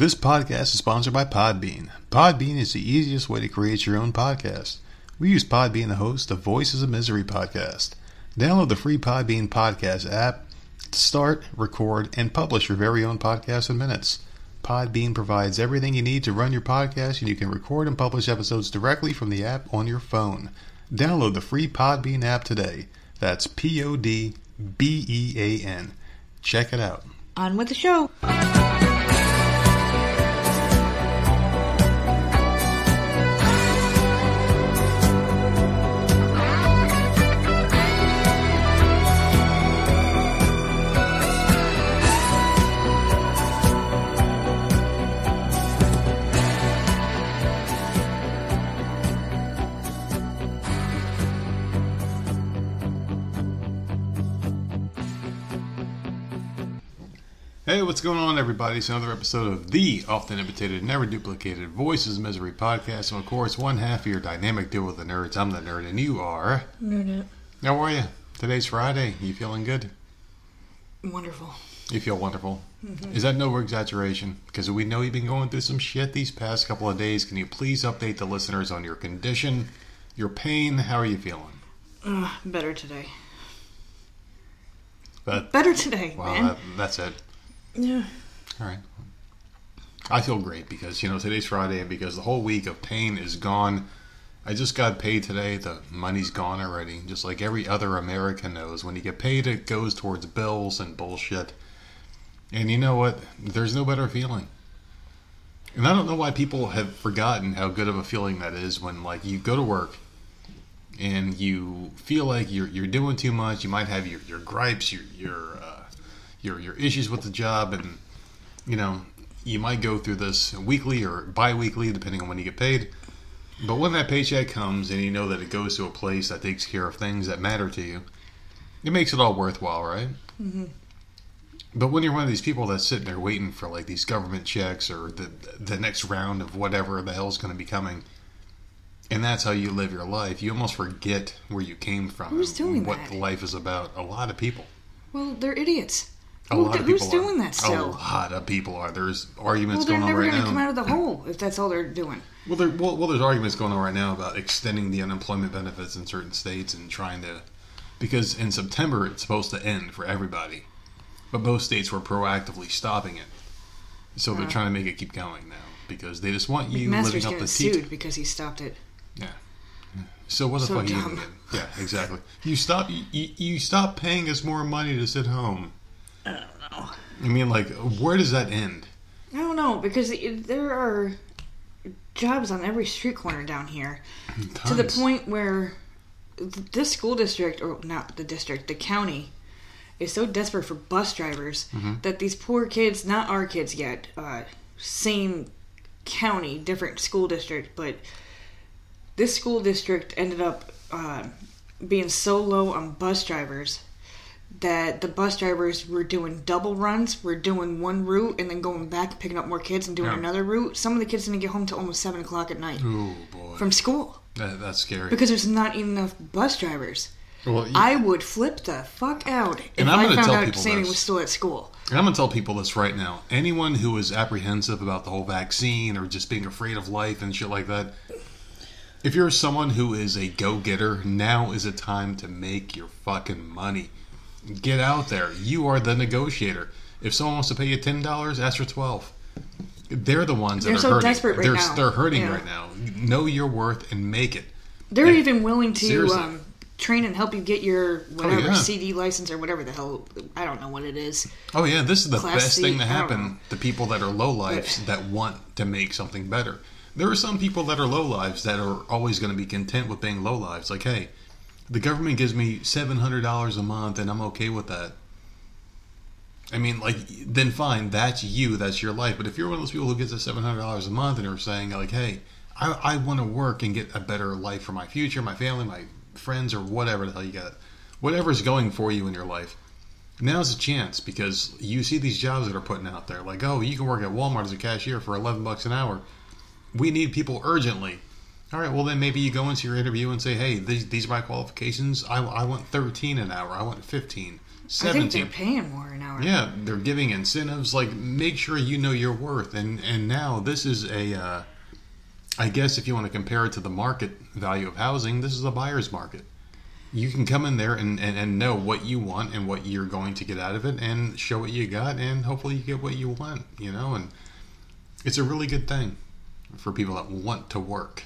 This podcast is sponsored by Podbean. Podbean is the easiest way to create your own podcast. We use Podbean to host the Voices of Misery podcast. Download the free Podbean podcast app to start, record, and publish your very own podcast in minutes. Podbean provides everything you need to run your podcast, and you can record and publish episodes directly from the app on your phone. Download the free Podbean app today. That's P O D B E A N. Check it out. On with the show. What's going on, everybody? It's another episode of the often imitated, never duplicated Voices of Misery podcast. And of course, one half of your dynamic deal with the nerds. I'm the nerd, and you are. Nerd How are you? Today's Friday. You feeling good? Wonderful. You feel wonderful. Is that no exaggeration? Because we know you've been going through some shit these past couple of days. Can you please update the listeners on your condition, your pain? How are you feeling? Uh, better today. That, Better today, wow, man. that, that's it. Yeah. All right. I feel great because, you know, today's Friday and because the whole week of pain is gone. I just got paid today. The money's gone already. Just like every other American knows, when you get paid, it goes towards bills and bullshit. And you know what? There's no better feeling. And I don't know why people have forgotten how good of a feeling that is when, like, you go to work and you feel like you're, you're doing too much. You might have your, your gripes, your, your, uh, your, your issues with the job, and, you know, you might go through this weekly or bi-weekly depending on when you get paid but when that paycheck comes and you know that it goes to a place that takes care of things that matter to you it makes it all worthwhile right mm-hmm. but when you're one of these people that's sitting there waiting for like these government checks or the the next round of whatever the hell's going to be coming and that's how you live your life you almost forget where you came from Who's and doing what that? life is about a lot of people Well, they're idiots. A Who- lot of who's people are. doing that a still? lot of people are there's arguments Well, they're going on never right going to now come out of the hole if that's all they're doing. Well, there, well, well, there's arguments going on right now about extending the unemployment benefits in certain states and trying to, because in September it's supposed to end for everybody, but most states were proactively stopping it, so they're trying to make it keep going now because they just want you living up the sued because he stopped it. Yeah. So what the So fuck are you doing? Yeah, exactly. You stop. You, you, you stop paying us more money to sit home. I don't know. I mean, like, where does that end? I don't know because there are jobs on every street corner down here to the point where this school district or not the district the county is so desperate for bus drivers Mm-hmm. that these poor kids not our kids yet uh, same county different school district but this school district ended up uh, being so low on bus drivers that the bus drivers were doing double runs. We're doing one route and then going back, picking up more kids and doing Yeah. another route. Some of the kids didn't get home till almost seven o'clock at night Oh boy, from school that, that's scary. because there's not even enough bus drivers. well, you- I would flip the fuck out if I'm gonna found tell out people Sandy was still at school. And I'm going to tell people this right now. Anyone who is apprehensive about the whole vaccine or just being afraid of life and shit like that, if you're someone who is a go getter, now is a time to make your fucking money. Get out there. You are the negotiator. If someone wants to pay you $10, ask for 12 They're the ones that They're are so hurting. desperate right they're, now. they're hurting Yeah. right now. Know your worth and make it. They're Yeah. even willing to um, train and help you get your whatever yeah. CD license or whatever the hell. I don't know what it is. Oh yeah, this is the Class best C, thing to I don't know. happen to people that are low lives that want to make something better. There are some people that are low lives that are always going to be content with being low lives. Like, hey, the government gives me seven hundred dollars a month, and I'm okay with that. I mean, like, then fine, that's you, that's your life. But if you're one of those people who gets the seven hundred dollars a month and are saying like, hey, I, I want to work and get a better life for my future, my family, my friends, or whatever the hell you got, whatever's going for you in your life now's a chance because you see these jobs that are putting out there like oh you can work at walmart as a cashier for 11 bucks an hour we need people urgently all right well then maybe you go into your interview and say hey these, these are my qualifications I, I want 13 an hour i want 15 I think they're paying more an hour. Yeah, they're giving incentives. Like, make sure you know your worth. And and now this is a, uh, I guess if you want to compare it to the market value of housing, this is a buyer's market. You can come in there and, and, and know what you want and what you're going to get out of it, and show what you got, and hopefully you get what you want. You know, and it's a really good thing for people that want to work,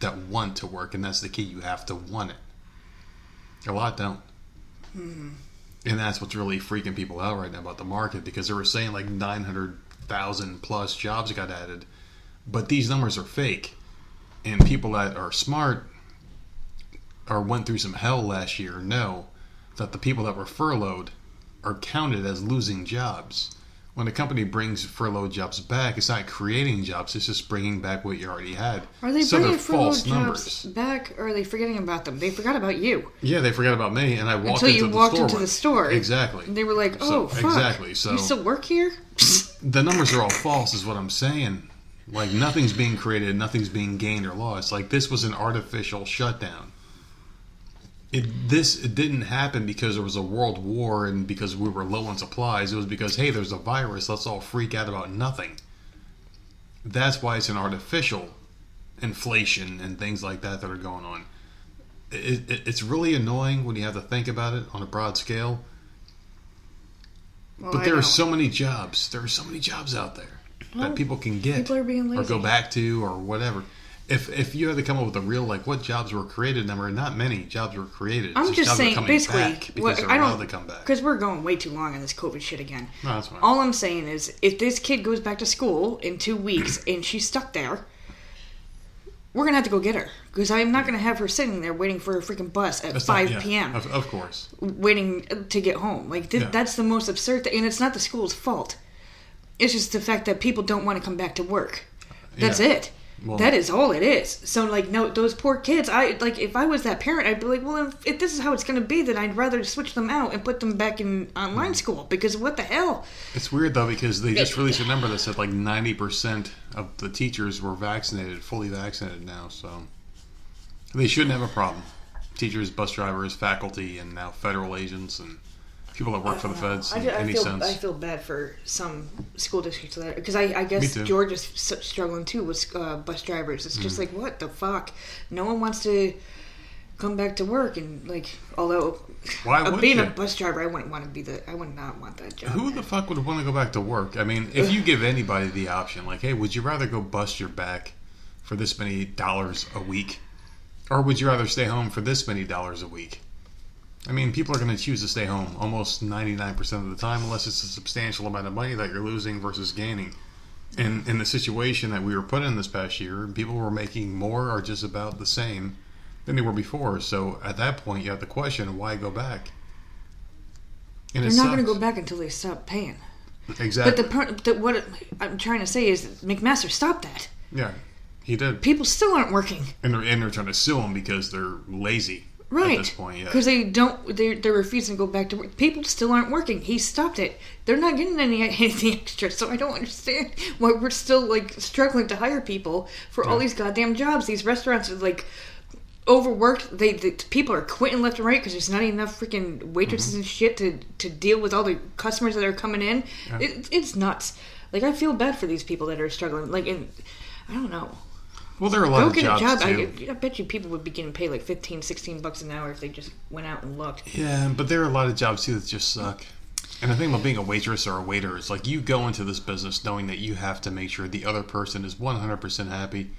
that want to work, and that's the key. You have to want it. A lot don't. Mm-hmm. And that's what's really freaking people out right now about the market because they were saying like 900,000 plus jobs got added. But these numbers are fake. And people that are smart or went through some hell last year know that the people that were furloughed are counted as losing jobs. When a company brings furloughed jobs back, it's not creating jobs, it's just bringing back what you already had. Are they so bringing furloughed jobs numbers. back, or are they forgetting about them? They forgot about you Yeah, they forgot about me, and I walked into the store. until you walked into the store. Exactly. They were like, So- "Oh, fuck! exactly, so- you still work here?" the numbers are all false is what i'm saying like nothing's being created nothing's being gained or lost like this was an artificial shutdown it this it didn't happen because there was a world war and because we were low on supplies it was because hey there's a virus let's all freak out about nothing that's why it's an artificial inflation and things like that that are going on it, it, it's really annoying when you have to think about it on a broad scale Well, but I there know. are so many jobs. There are so many jobs out there Well, that people can get people or go back to or whatever. If if you had to come up with a real like what jobs were created number, not many jobs were created. I'm just jobs saying, basically, back because what- I don't- to come back. Because we're going way too long on this COVID shit again. No, that's fine. All I'm saying is, if this kid goes back to school in two weeks and she's stuck there, we're gonna have to go get her because I'm not gonna have her sitting there waiting for a freaking bus at That's not- 5 yeah, p.m. Of, of course. waiting to get home. Like th- Yeah. that's the most absurd thing, and it's not the school's fault. It's just the fact that people don't want to come back to work. That's Yeah. it. Well- that is all it is. So like, no, those poor kids. I like if I was that parent, I'd be like, well, if, if this is how it's going to be, then I'd rather switch them out and put them back in online Mm. school because what the hell? It's weird though because they just released a number that said like ninety percent of the teachers were vaccinated, fully vaccinated now. So they shouldn't have a problem. Teachers, bus drivers, faculty, and now federal agents and people that work for the feds. I, in I any feel sense. I feel bad for some school districts that because I, I guess. Georgia's struggling too with uh, bus drivers. It's Mm. just like what the fuck. No one wants to come back to work and like although uh, being you? a bus driver, I wouldn't want to be the I would not want that job. Who the fuck would want to go back to work? I mean, if you give anybody the option, like, hey, would you rather go bust your back for this many dollars a week? Or would you rather stay home for this many dollars a week? I mean, people are going to choose to stay home almost 99% of the time, unless it's a substantial amount of money that you're losing versus gaining. And in the situation that we were put in this past year, people were making more or just about the same than they were before. So at that point, you have the question, why go back? And They're not going to go back until they stop paying. Exactly. But the part that what I'm trying to say is McMaster stop that. Yeah, he did, People still aren't working. and they're and they're trying to sue him because they're lazy Right. at this point. Yeah, Because they don't, they're, they're refusing to go back to work. People still aren't working. He stopped it. They're not getting any anything extra. So I don't understand why we're still like struggling to hire people for all these goddamn jobs. These restaurants are like overworked. They the people are quitting left and right because there's not enough freaking waitresses and shit to to deal with all the customers that are coming in. Mm-hmm. Yeah. It, it's nuts. Like I feel bad for these people that are struggling. Like and I don't know. Well, there are a lot Go of get jobs a job. too. I, I bet you people would be getting paid like 15, 16 bucks an hour if they just went out and looked. Yeah, but there are a lot of jobs too that just suck. And the thing about being a waitress or a waiter is like you go into this business knowing that you have to make sure the other person is 100% happy.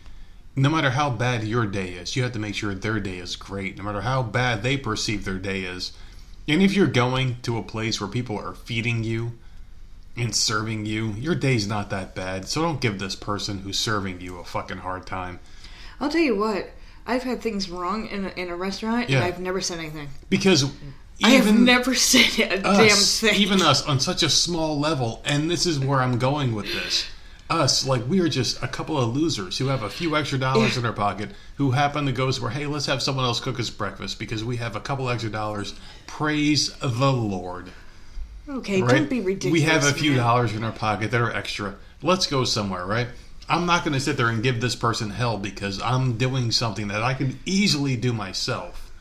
No matter how bad your day is, you have to make sure their day is great, no matter how bad they perceive their day is. And if you're going to a place where people are feeding you and serving you, your day's not that bad. So don't give this person who's serving you a fucking hard time. I'll tell you what. I've had things wrong in a, in a restaurant, Yeah. and I've never said anything. Because I have never said a us, damn thing. even us, on such a small level, and this is where I'm going with this. Us, like we are just a couple of losers who have a few extra dollars Yeah. in our pocket, who happen to go where, hey, let's have someone else cook us breakfast because we have a couple extra dollars. Praise the Lord. Okay, Right? don't be ridiculous. We have a few man. dollars in our pocket that are extra. Let's go somewhere, right? I'm not going to sit there and give this person hell because I'm doing something that I can easily do myself.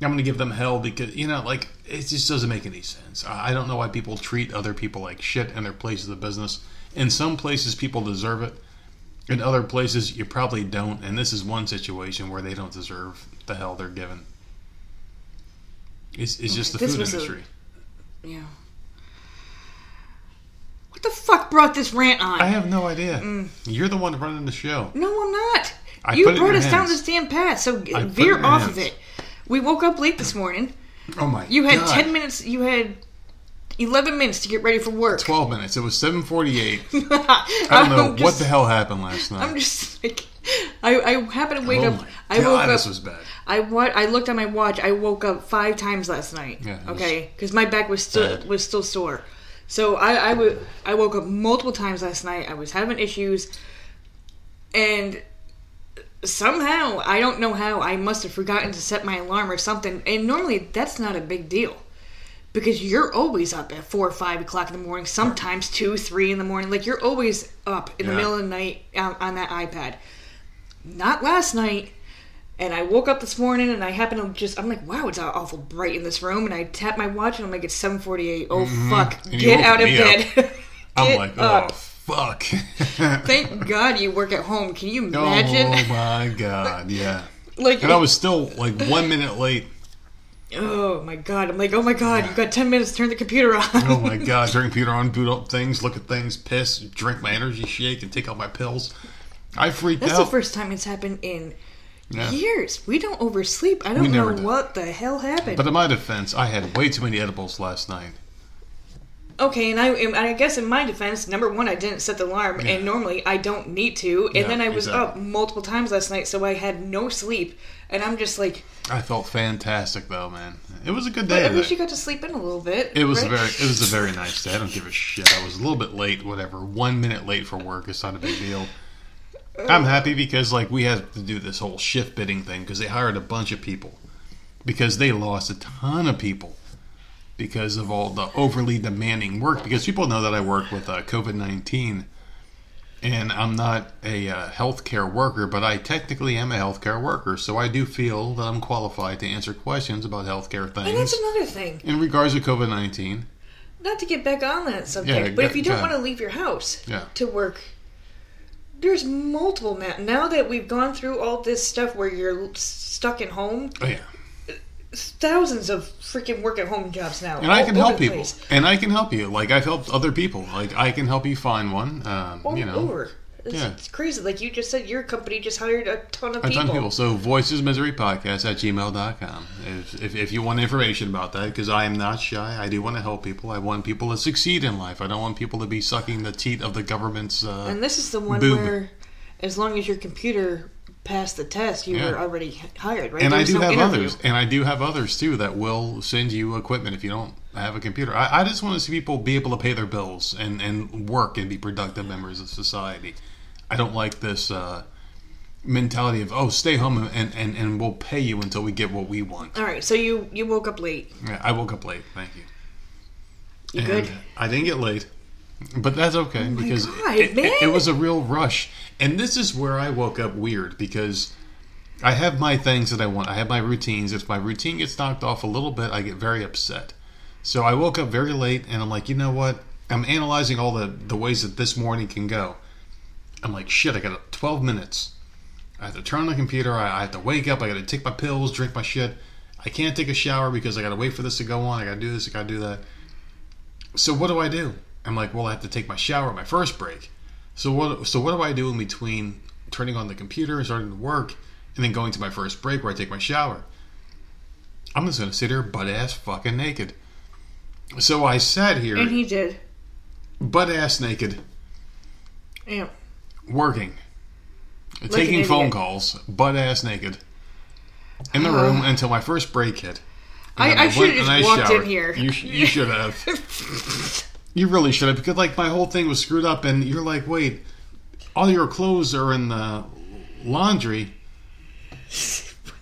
I'm going to give them hell because, you know, like, it just doesn't make any sense. I don't know why people treat other people like shit in their places of business. In some places, people deserve it. In other places, you probably don't. And this is one situation where they don't deserve the hell they're given. It's, it's just the This food was a- industry. Yeah. What the fuck brought this rant on? I have no idea. Mm. You're the one running the show. no, I'm not. I you put it in brought us down hands. this damn path, so I veer off hands. of it. We woke up late this morning. Oh my You had God. 10 minutes, you had 11 minutes to get ready for work. 12 minutes. It was 748. I I don't know I'm what the hell happened last night. I'm just like, I, I happened to wake oh up. my I God, woke up. this was bad. I what I looked at my watch. I woke up five times last night. Yeah, okay, because my back was still bad. was still sore. So I I wo- I woke up multiple times last night. I was having issues, and somehow I don't know how I must have forgotten to set my alarm or something. And normally that's not a big deal. Because you're always up at four or five o'clock in the morning, sometimes two, three in the morning. Like you're always up in the middle of the night on, on that iPad. Not last night. And I woke up this morning and I happened to just I'm like, wow, it's awful bright in this room. And I tap my watch and I'm like, it's 7:48. Oh fuck, Mm-hmm. And get out of bed. I'm like, oh, up. fuck. Thank God you work at home. Can you imagine? Oh my god, yeah. like, And I was still like one minute late. Oh my God. I'm like, oh my God, you've got 10 minutes to turn the computer on. Oh my god, turn the computer on, boot up things, look at things, piss, drink my energy shake, and take out my pills. I freaked out. That's the first time it's happened in Yeah. years. We don't oversleep. I don't know do. what the hell happened. But in my defense, I had way too many edibles last night. Okay, and I, and I guess in my defense, number one, I didn't set the alarm, Yeah. and normally I don't need to. And Yeah, then I was up multiple times last night, so I had no sleep. And I'm just like, I felt fantastic though, man. It was a good but day. at least you got to sleep in a little bit. It was right? a very it was a very nice day. I don't give a shit. I was a little bit late, whatever. One minute late for work is not a big deal. I'm happy because like we had to do this whole shift bidding thing because they hired a bunch of people because they lost a ton of people because of all the overly demanding work. Because people know that I work with uh, COVID nineteen, and I'm not a uh, healthcare worker, but I technically am a healthcare worker, so I do feel that I'm qualified to answer questions about healthcare things. And that's another thing. in regards to COVID nineteen. Not to get back on that subject, Yeah, but go- if you don't want to leave your house Yeah. to work, there's multiple now. Now that we've gone through all this stuff where you're stuck at home, Oh yeah. Thousands of freaking work at home jobs now. and I can help people, place. and I can help you. Like I've helped other people. Like I can help you find one. Um, all you know, over. It's, Yeah. it's crazy. Like you just said, your company just hired a ton of a people. ton of people. So voices misery podcast at gmail.com. If, if, if you want information about that, because I am not shy, I do want to help people. I want people to succeed in life. I don't want people to be sucking the teat of the government's. Uh, And this is the one Boob. where, as long as your computer passed the test, you Yeah. were already hired, right? and I do no have interview. others, and I do have others too that will send you equipment if you don't have a computer. I, I just want to see people be able to pay their bills and, and work and be productive members of society. I don't like this uh, mentality of oh, stay home and, and, and we'll pay you until we get what we want. All right, so you you woke up late. Yeah, I woke up late. Thank you. You And good? I didn't get late, but that's okay because Oh God, it, it- it was a real rush. And this is where I woke up weird because I have my things that I want. I have my routines. If my routine gets knocked off a little bit, I get very upset. So I woke up very late and I'm like, you know what? I'm analyzing all the, the ways that this morning can go. I'm like, shit, I got 12 minutes. I have to turn on the computer. I, I have to wake up. I got to take my pills, drink my shit. I can't take a shower because I got to wait for this to go on. I got to do this. I got to do that. So what do I do? I'm like, well, I have to take my shower my first break. So what? So what do I do in between turning on the computer and starting to work, and then going to my first break where I take my shower? I'm just gonna sit here butt ass fucking naked. So I sat here And he did. butt ass naked, Yeah. working, an taking phone calls, butt ass naked, in the room uh-huh. until my first break hit. I- then I should've just I walked in here. You, you should have. you really should have because like my whole thing was screwed up, and you're like, wait, all your clothes are in the laundry.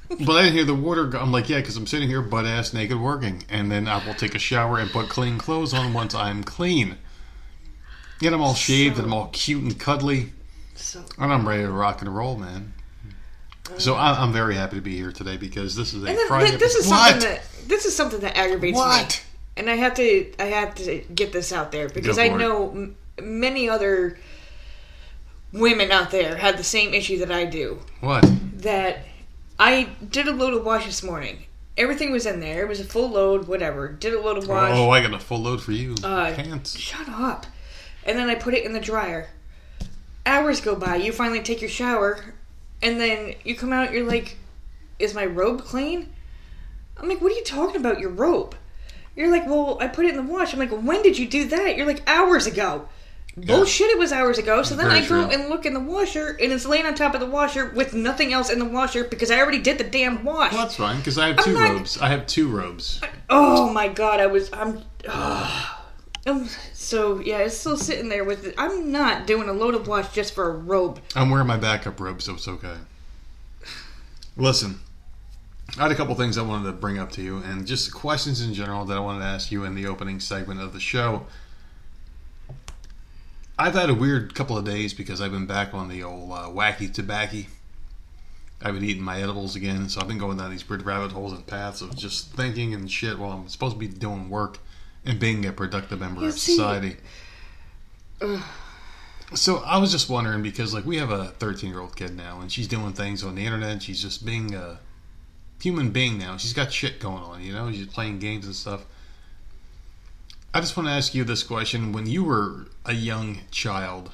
But I didn't hear the water. Go- I'm like, yeah, because I'm sitting here butt ass naked working, and then I will take a shower and put clean clothes on once I'm clean. Get them all shaved and I'm all cute and cuddly, So and I'm ready to rock and roll, man. So I, I'm very happy to be here today because this is a And Friday. this is what? something that this is something that aggravates me. What? And I have to I have to get this out there because I know m- many other women out there have the same issue that I do. What? That I did a load of wash this morning. Everything was in there. It was a full load, whatever. Did a load of wash. Oh, I got a full load for you. Uh, Pants. Shut up. And then I put it in the dryer. Hours go by. You finally take your shower, and then you come out. You're like, "Is my robe clean?" I'm like, "What are you talking about? Your robe?" You're like, "Well, I put it in the wash." I'm like, "When did you do that?" You're like, "Hours ago." Bullshit! It was hours ago. So then Very I go true. and look in the washer, and it's laying on top of the washer with nothing else in the washer because I already did the damn wash. Well, that's fine because I have two not- robes. I have two robes. Oh my god, I was I'm um, so yeah, it's still sitting there with it. I'm not doing a load of wash just for a robe. I'm wearing my backup robe, so it's okay. Listen, I had a couple things I wanted to bring up to you, and just questions in general that I wanted to ask you in the opening segment of the show. I've had a weird couple of days because I've been back on the old uh, wacky tobacco. I've been eating my edibles again, so I've been going down these weird rabbit holes and paths of just thinking and shit while I'm supposed to be doing work and being a productive member You of see- society. So I was just wondering because like we have a 13 year old kid now and she's doing things on the internet. She's just being a human being now. She's got shit going on, you know. She's playing games and stuff. I just want to ask you this question: When you were a young child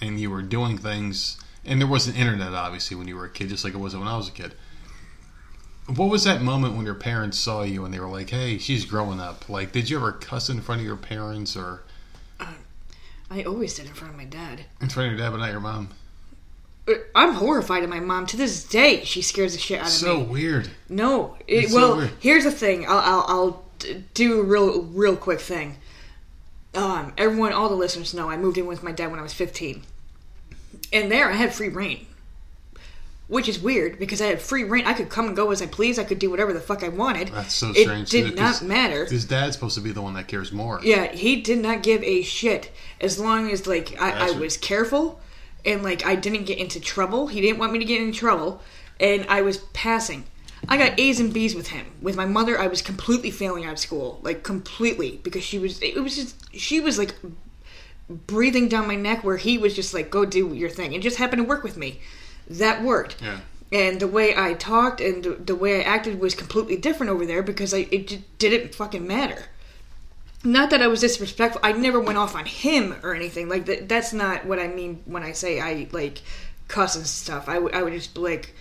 and you were doing things, and there wasn't internet obviously when you were a kid, just like it was when I was a kid. What was that moment when your parents saw you and they were like, "Hey, she's growing up"? Like, did you ever cuss in front of your parents or I always did in front of my dad. in front of your dad, but not your mom? Uh, I'm horrified of my mom to this day. She scares the shit out of So me. So weird. No, it, It's so well, weird. here's the thing. I'll, I'll, I'll do a real, real quick thing. Um, everyone, all the listeners know I moved in with my dad when I was 15, and there I had free reign, which is weird because I had free reign. I could come and go as I please. I could do whatever the fuck I wanted. That's so strange. it did not matter. His dad's supposed to be the one that cares more. Yeah, he did not give a shit as long as like I, I was careful and like I didn't get into trouble. He didn't want me to get in trouble, and I was passing. I got A's and B's with him. With my mother, I was completely failing out of school, like completely, because she was. It was just she was like breathing down my neck, where he was just like, "Go do your thing," and just happened to work with me. That worked Yeah. and the way I talked and the, the way I acted was completely different over there because I it didn't fucking matter. Not that I was disrespectful. I never went off on him or anything. Like that. That's not what I mean when I say I like cuss and stuff. I, w- I would just be like,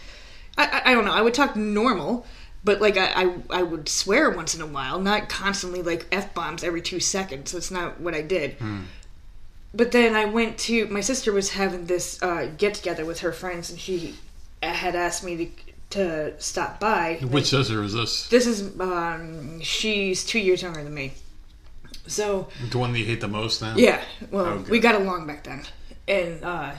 I, I I don't know. I would talk normal, but like I, I I would swear once in a while, not constantly like f bombs every two seconds. That's not what I did. But then I went to my sister was having this uh, get together with her friends, and she had asked me to to stop by. Which sister is this? This is um, she's two years younger than me. So The one that you hate the most now? yeah, well, Okay. we got along back then, and uh,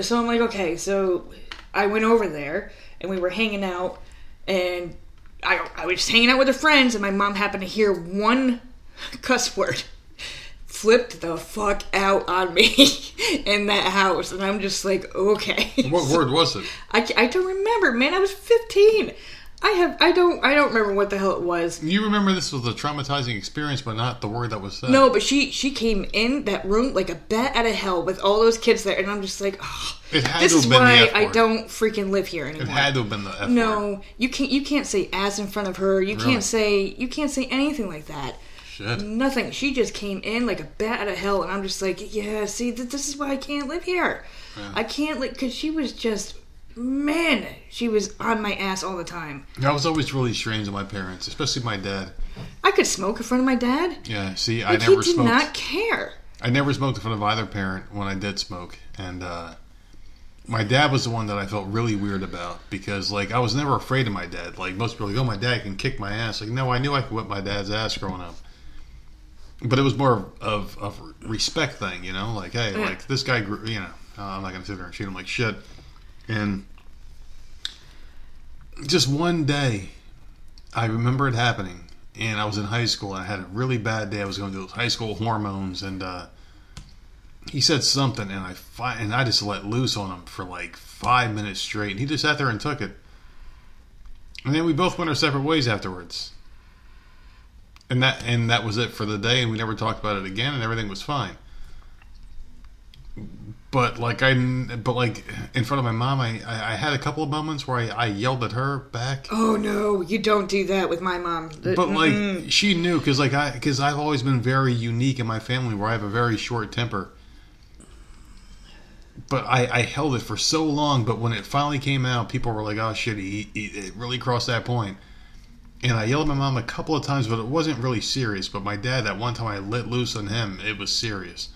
so I'm like, okay, so I went over there and we were hanging out, and I I was just hanging out with her friends, and my mom happened to hear one cuss word. Flipped the fuck out on me in that house, and I'm just like, okay. What word was it? I, I don't remember, man. I was 15. I have I don't I don't remember what the hell it was. You remember this was a traumatizing experience, but not the word that was said. No, but she she came in that room like a bat out of hell with all those kids there, and I'm just like, oh, It had this to is been why I don't freaking live here anymore. It had to have been the F word. no, you can't you can't say ass in front of her. You Really? can't say you can't say anything like that. Shit. Nothing. She just came in like a bat out of hell, and I'm just like, yeah. See, th- this is why I can't live here. I can't like because she was just man. She was on my ass all the time. I was always really strange to my parents, especially my dad. I could smoke in front of my dad. Yeah, see, I Like never he did smoked. not care. I never smoked in front of either parent when I did smoke, and uh, my dad was the one that I felt really weird about because, like, I was never afraid of my dad. Like most people, are like, oh, my dad can kick my ass. Like, no, I knew I could whip my dad's ass growing up, but it was more of of, of respect thing, you know. Like, hey, Yeah. like this guy, grew, you know, uh, I'm not gonna sit there and treat him like shit. And just one day, I remember it happening, and I was in high school, and I had a really bad day. I was going through those high school hormones, and uh, he said something, and I fi- and I just let loose on him for like five minutes straight, and he just sat there and took it. And then we both went our separate ways afterwards. And that and that was it for the day, and we never talked about it again, and everything was fine. But like I, but like in front of my mom, I, I I had a couple of moments where I, I yelled at her back. Oh no, you don't do that with my mom. But like mm-mm. she knew because like I because I've always been very unique in my family where I have a very short temper. But I, I held it for so long. But when it finally came out, people were like, "Oh shit, he, he it really crossed that point." And I yelled at my mom a couple of times, but it wasn't really serious. But my dad, that one time I let loose on him, it was serious,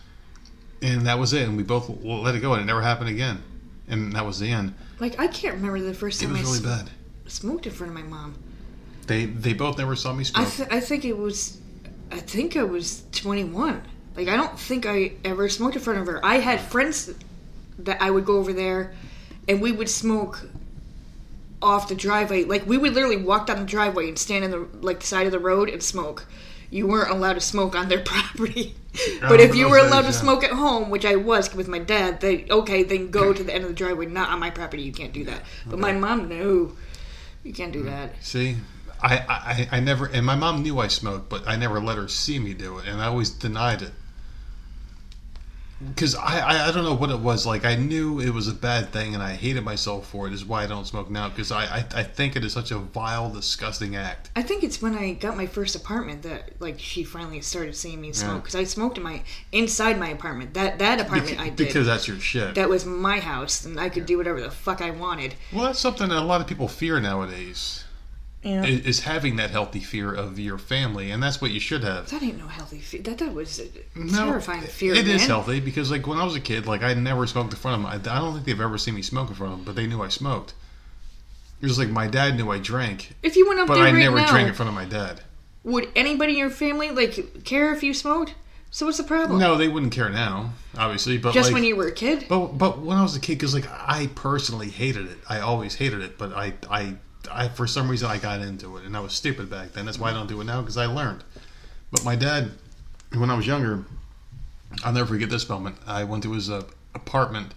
and that was it. And we both let it go, and it never happened again. And that was the end. like I can't remember the first It time was I really s- bad. smoked in front of my mom. They they both never saw me I smoke. th- I think it was, I think I was 21. Like I don't think I ever smoked in front of her. I had friends that I would go over there, and we would smoke off the driveway. Like we would literally walk down the driveway and stand in the like the side of the road and smoke. You weren't allowed to smoke on their property. Oh, but if you were days, allowed to yeah. smoke at home, which I was with my dad, they okay, then go to the end of the driveway, not on my property. You can't do that. But my mom, no, you can't do mm. that. See, I, I I never and my mom knew I smoked, but I never let her see me do it, and I always denied it. Because I, I I don't know what it was like. I knew it was a bad thing, and I hated myself for it. Is why I don't smoke now. Because I, I I think it is such a vile, disgusting act. I think it's when I got my first apartment that like she finally started seeing me smoke Yeah. because I smoked in my inside my apartment. That that apartment I did because that's your shit. that was my house and I could do whatever the fuck I wanted. well, that's something that a lot of people fear nowadays. Yeah. Is, is having that healthy fear of your family, and that's what you should have. that ain't no healthy fear. That that was a No, terrifying fear. It is man. healthy because, like, when I was a kid, like, I never smoked in front of them. I, I don't think they've ever seen me smoke in front of them, but they knew I smoked. It was like my dad knew I drank, If you went up but there I right never now, drank in front of my dad. would anybody in your family like care if you smoked? So what's the problem? No, they wouldn't care now, obviously. But Just like, when you were a kid. but but when I was a kid, because like I personally hated it. I always hated it, but I I I for some reason I got into it, and I was stupid back then. That's why I don't do it now because I learned. But my dad, when I was younger, I'll never forget this moment. I went to his uh, apartment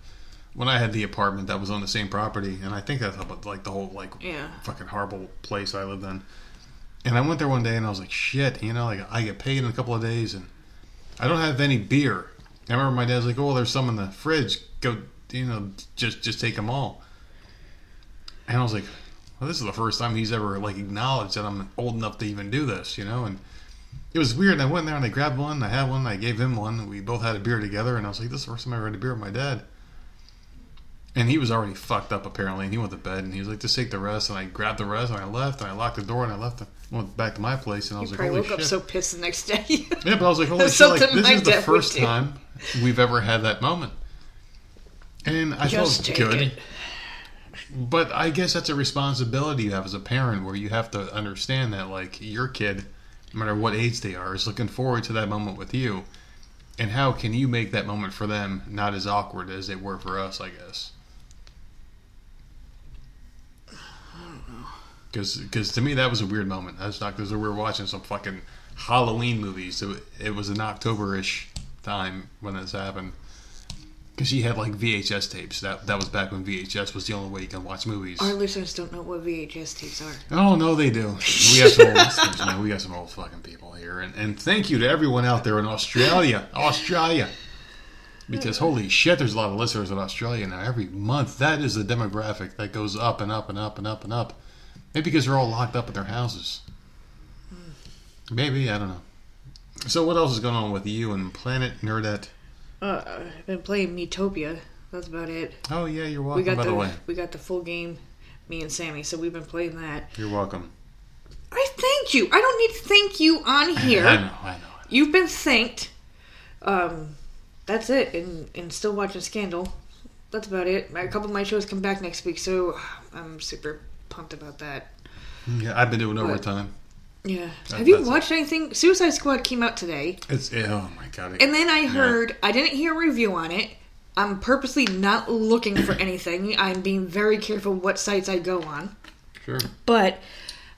when I had the apartment that was on the same property, and I think that's about like the whole like Yeah. fucking horrible place I lived in. And I went there one day, and I was like, shit, you know, like I get paid in a couple of days, and I don't have any beer. I remember my dad's like, "Oh, there's some in the fridge. Go, you know, just just take them all." And I was like, "Well, this is the first time he's ever like acknowledged that I'm old enough to even do this," you know. And it was weird. And I went there and I grabbed one. I had one. I gave him one. We both had a beer together. And I was like, "This is the first time I ever had a beer with my dad." And he was already fucked up apparently, and he went to bed. And he was like, "Just take the rest." And I grabbed the rest, and I left, and I locked the door, and I left, and went back to my place. And I You was like, probably "Holy woke shit!" up so pissed the next day. Yeah, but I was like, holy shit, like, this is the first time we've ever had that moment. And I Just felt good. it. But I guess that's a responsibility you have as a parent where you have to understand that, like, your kid, no matter what age they are, is looking forward to that moment with you. And how can you make that moment for them not as awkward as they were for us, I guess? Because to me, that was a weird moment. That's not because we were watching some fucking Halloween movies. It, it was an October ish time when this happened. Because she had like VHS tapes. That that was back when VHS was the only way you can watch movies. Our listeners don't know what VHS tapes are. Oh no, they do. We got some old listeners, man. We got some old fucking people here, and and thank you to everyone out there in Australia, Australia, because holy shit, there's a lot of listeners in Australia now. Every month, that is the demographic that goes up and up and up and up and up. Maybe because they're all locked up in their houses. Hmm. Maybe I don't know. So what else is going on with you and Planet Nerdette? Uh, I've been playing Miitopia. That's about it. Oh yeah, you're We welcome. got By the, the way, we got the full game, me and Sammy. So we've been playing that. you're welcome. I thank you. I don't need to thank you on here. I know, I know. You've been thanked. Um, that's it. And and still watching Scandal. That's about it. A couple of my shows come back next week, so I'm super pumped about that. Yeah, I've been doing overtime. Yeah. That- Have you that's it. watched anything? Suicide Squad came out today, It's oh my god. and then I heard I didn't hear a review on it. I'm purposely not looking for anything. I'm being very careful what sites I go on. sure. But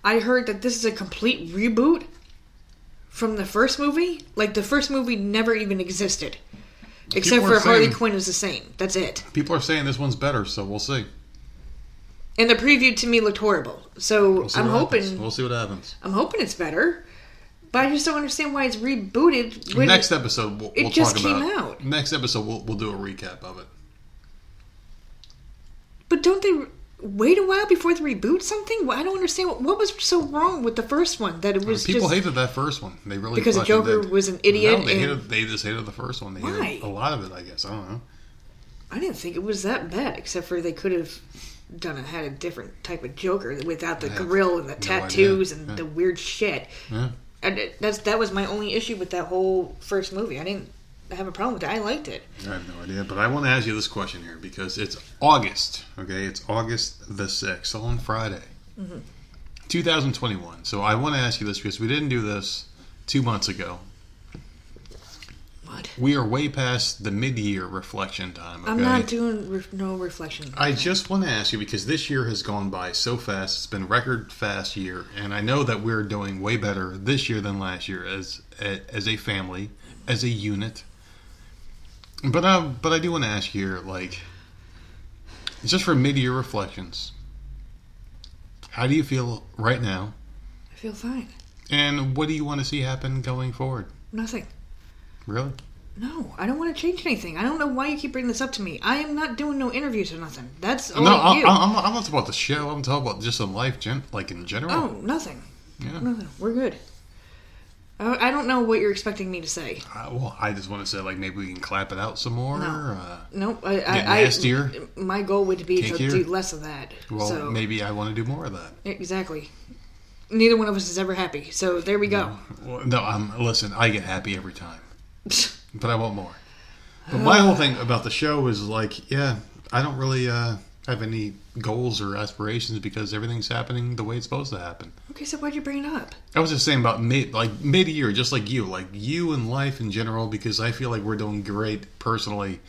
I heard that this is a complete reboot from the first movie. Like the first movie never even existed. Except for are Harley Quinn is the same. That's it. People are saying this one's better, so we'll see. And the preview to me looked horrible. So We'll I'm hoping happens. We'll see what happens. I'm hoping it's better. But I just don't understand why it's rebooted. Next episode, we'll, it we'll just talk came about. out. Next episode, we'll, we'll do a recap of it. But don't they wait a while before they reboot something? I don't understand what, what was so wrong with the first one that it was People just hated that first one. They really because Joker did. was an idiot. No, they hated. They just hated the first one. They Why? hated a lot of it. I guess I don't know. I didn't think it was that bad, except for they could have done a, had a different type of Joker without the grill and the no tattoos idea. and Yeah. the weird shit. Yeah. And it- that's that was my only issue with that whole first movie. I didn't have a problem with it. I liked it. I have no idea, but I want to ask you this question here because it's August. Okay, it's August the sixth on Friday, Mm-hmm. 2021. So I want to ask you this because we didn't do this two months ago. What? We are way past the mid-year reflection time. Okay? I'm not doing re- no reflection. I just want to ask you because this year has gone by so fast. It's been record fast year, and I know that we're doing way better this year than last year as as a family, as a unit. But I but I do want to ask you here, like, just for mid year reflections. How do you feel right now, I feel fine. and what do you want to see happen going forward? Nothing. Really? No, I don't want to change anything. I don't know why you keep bringing this up to me. I am not doing no interviews or nothing. That's all no, I, you. I'm, I'm not talking about the show. I'm talking about just in life, gen- like in general. oh, nothing. yeah. Nothing. We're good. I, I don't know what you're expecting me to say. Uh, well, I just want to say, like, maybe we can clap it out some more. No. Uh, Nope. I, Get I, nastier? I, my goal would be to do less of that. well, so maybe I want to do more of that. exactly. Neither one of us is ever happy. So there we go. Well, no, I'm listen. I get happy every time, but I want more. But my whole thing about the show is like, yeah, I don't really uh, have any goals or aspirations because everything's happening the way it's supposed to happen. okay, so why'd you bring it up? I was just saying about mid, like mid year, just like you, like you and life in general, because I feel like we're doing great personally,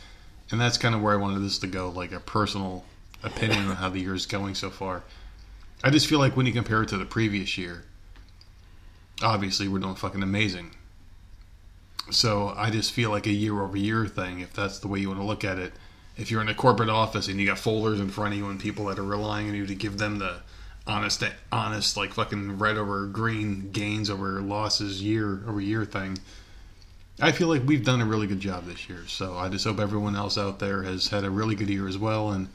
and that's kind of where I wanted this to go, like a personal opinion on how the year is going so far. I just feel like when you compare it to the previous year, obviously we're doing fucking amazing. So I just feel like a year over year thing, if that's the way you want to look at it. If you're in a corporate office and you got folders in front of you and people that are relying on you to give them the honest, honest, like fucking red over green gains over losses year over year thing. I feel like we've done a really good job this year. So I just hope everyone else out there has had a really good year as well and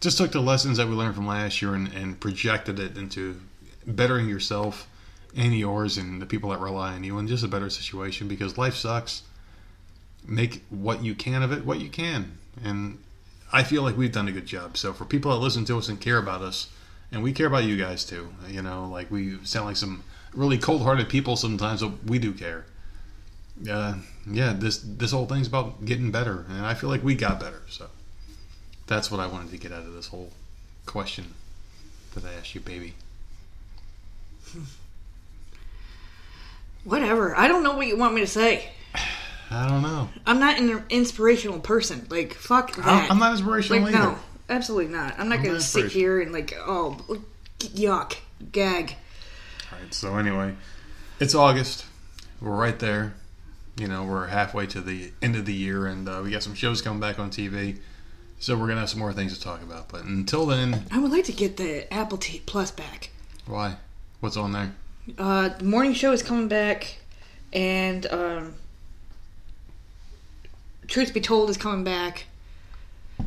just took the lessons that we learned from last year and, and projected it into bettering yourself and yours and the people that rely on you in just a better situation because life sucks. Make what you can of it what you can. And I feel like we've done a good job. So for people that listen to us and care about us, and we care about you guys too, you know, like we sound like some really cold hearted people sometimes, but we do care. Uh, yeah, this this whole thing's about getting better, and I feel like we got better. So that's what I wanted to get out of this whole question that I asked you, baby. Whatever. I don't know what you want me to say. I don't know. I'm not an inspirational person. Like fuck that. I'm not inspirational like, either. No, absolutely not. I'm not I'm gonna not sit here and like, oh, yuck, gag. All right. So anyway, it's August. We're right there. You know, we're halfway to the end of the year, and uh, we got some shows coming back on TV. So we're gonna have some more things to talk about. But until then, I would like to get the Apple TV Plus back. why? What's on there? Uh, the morning show is coming back, and um, Truth Be Told is coming back, I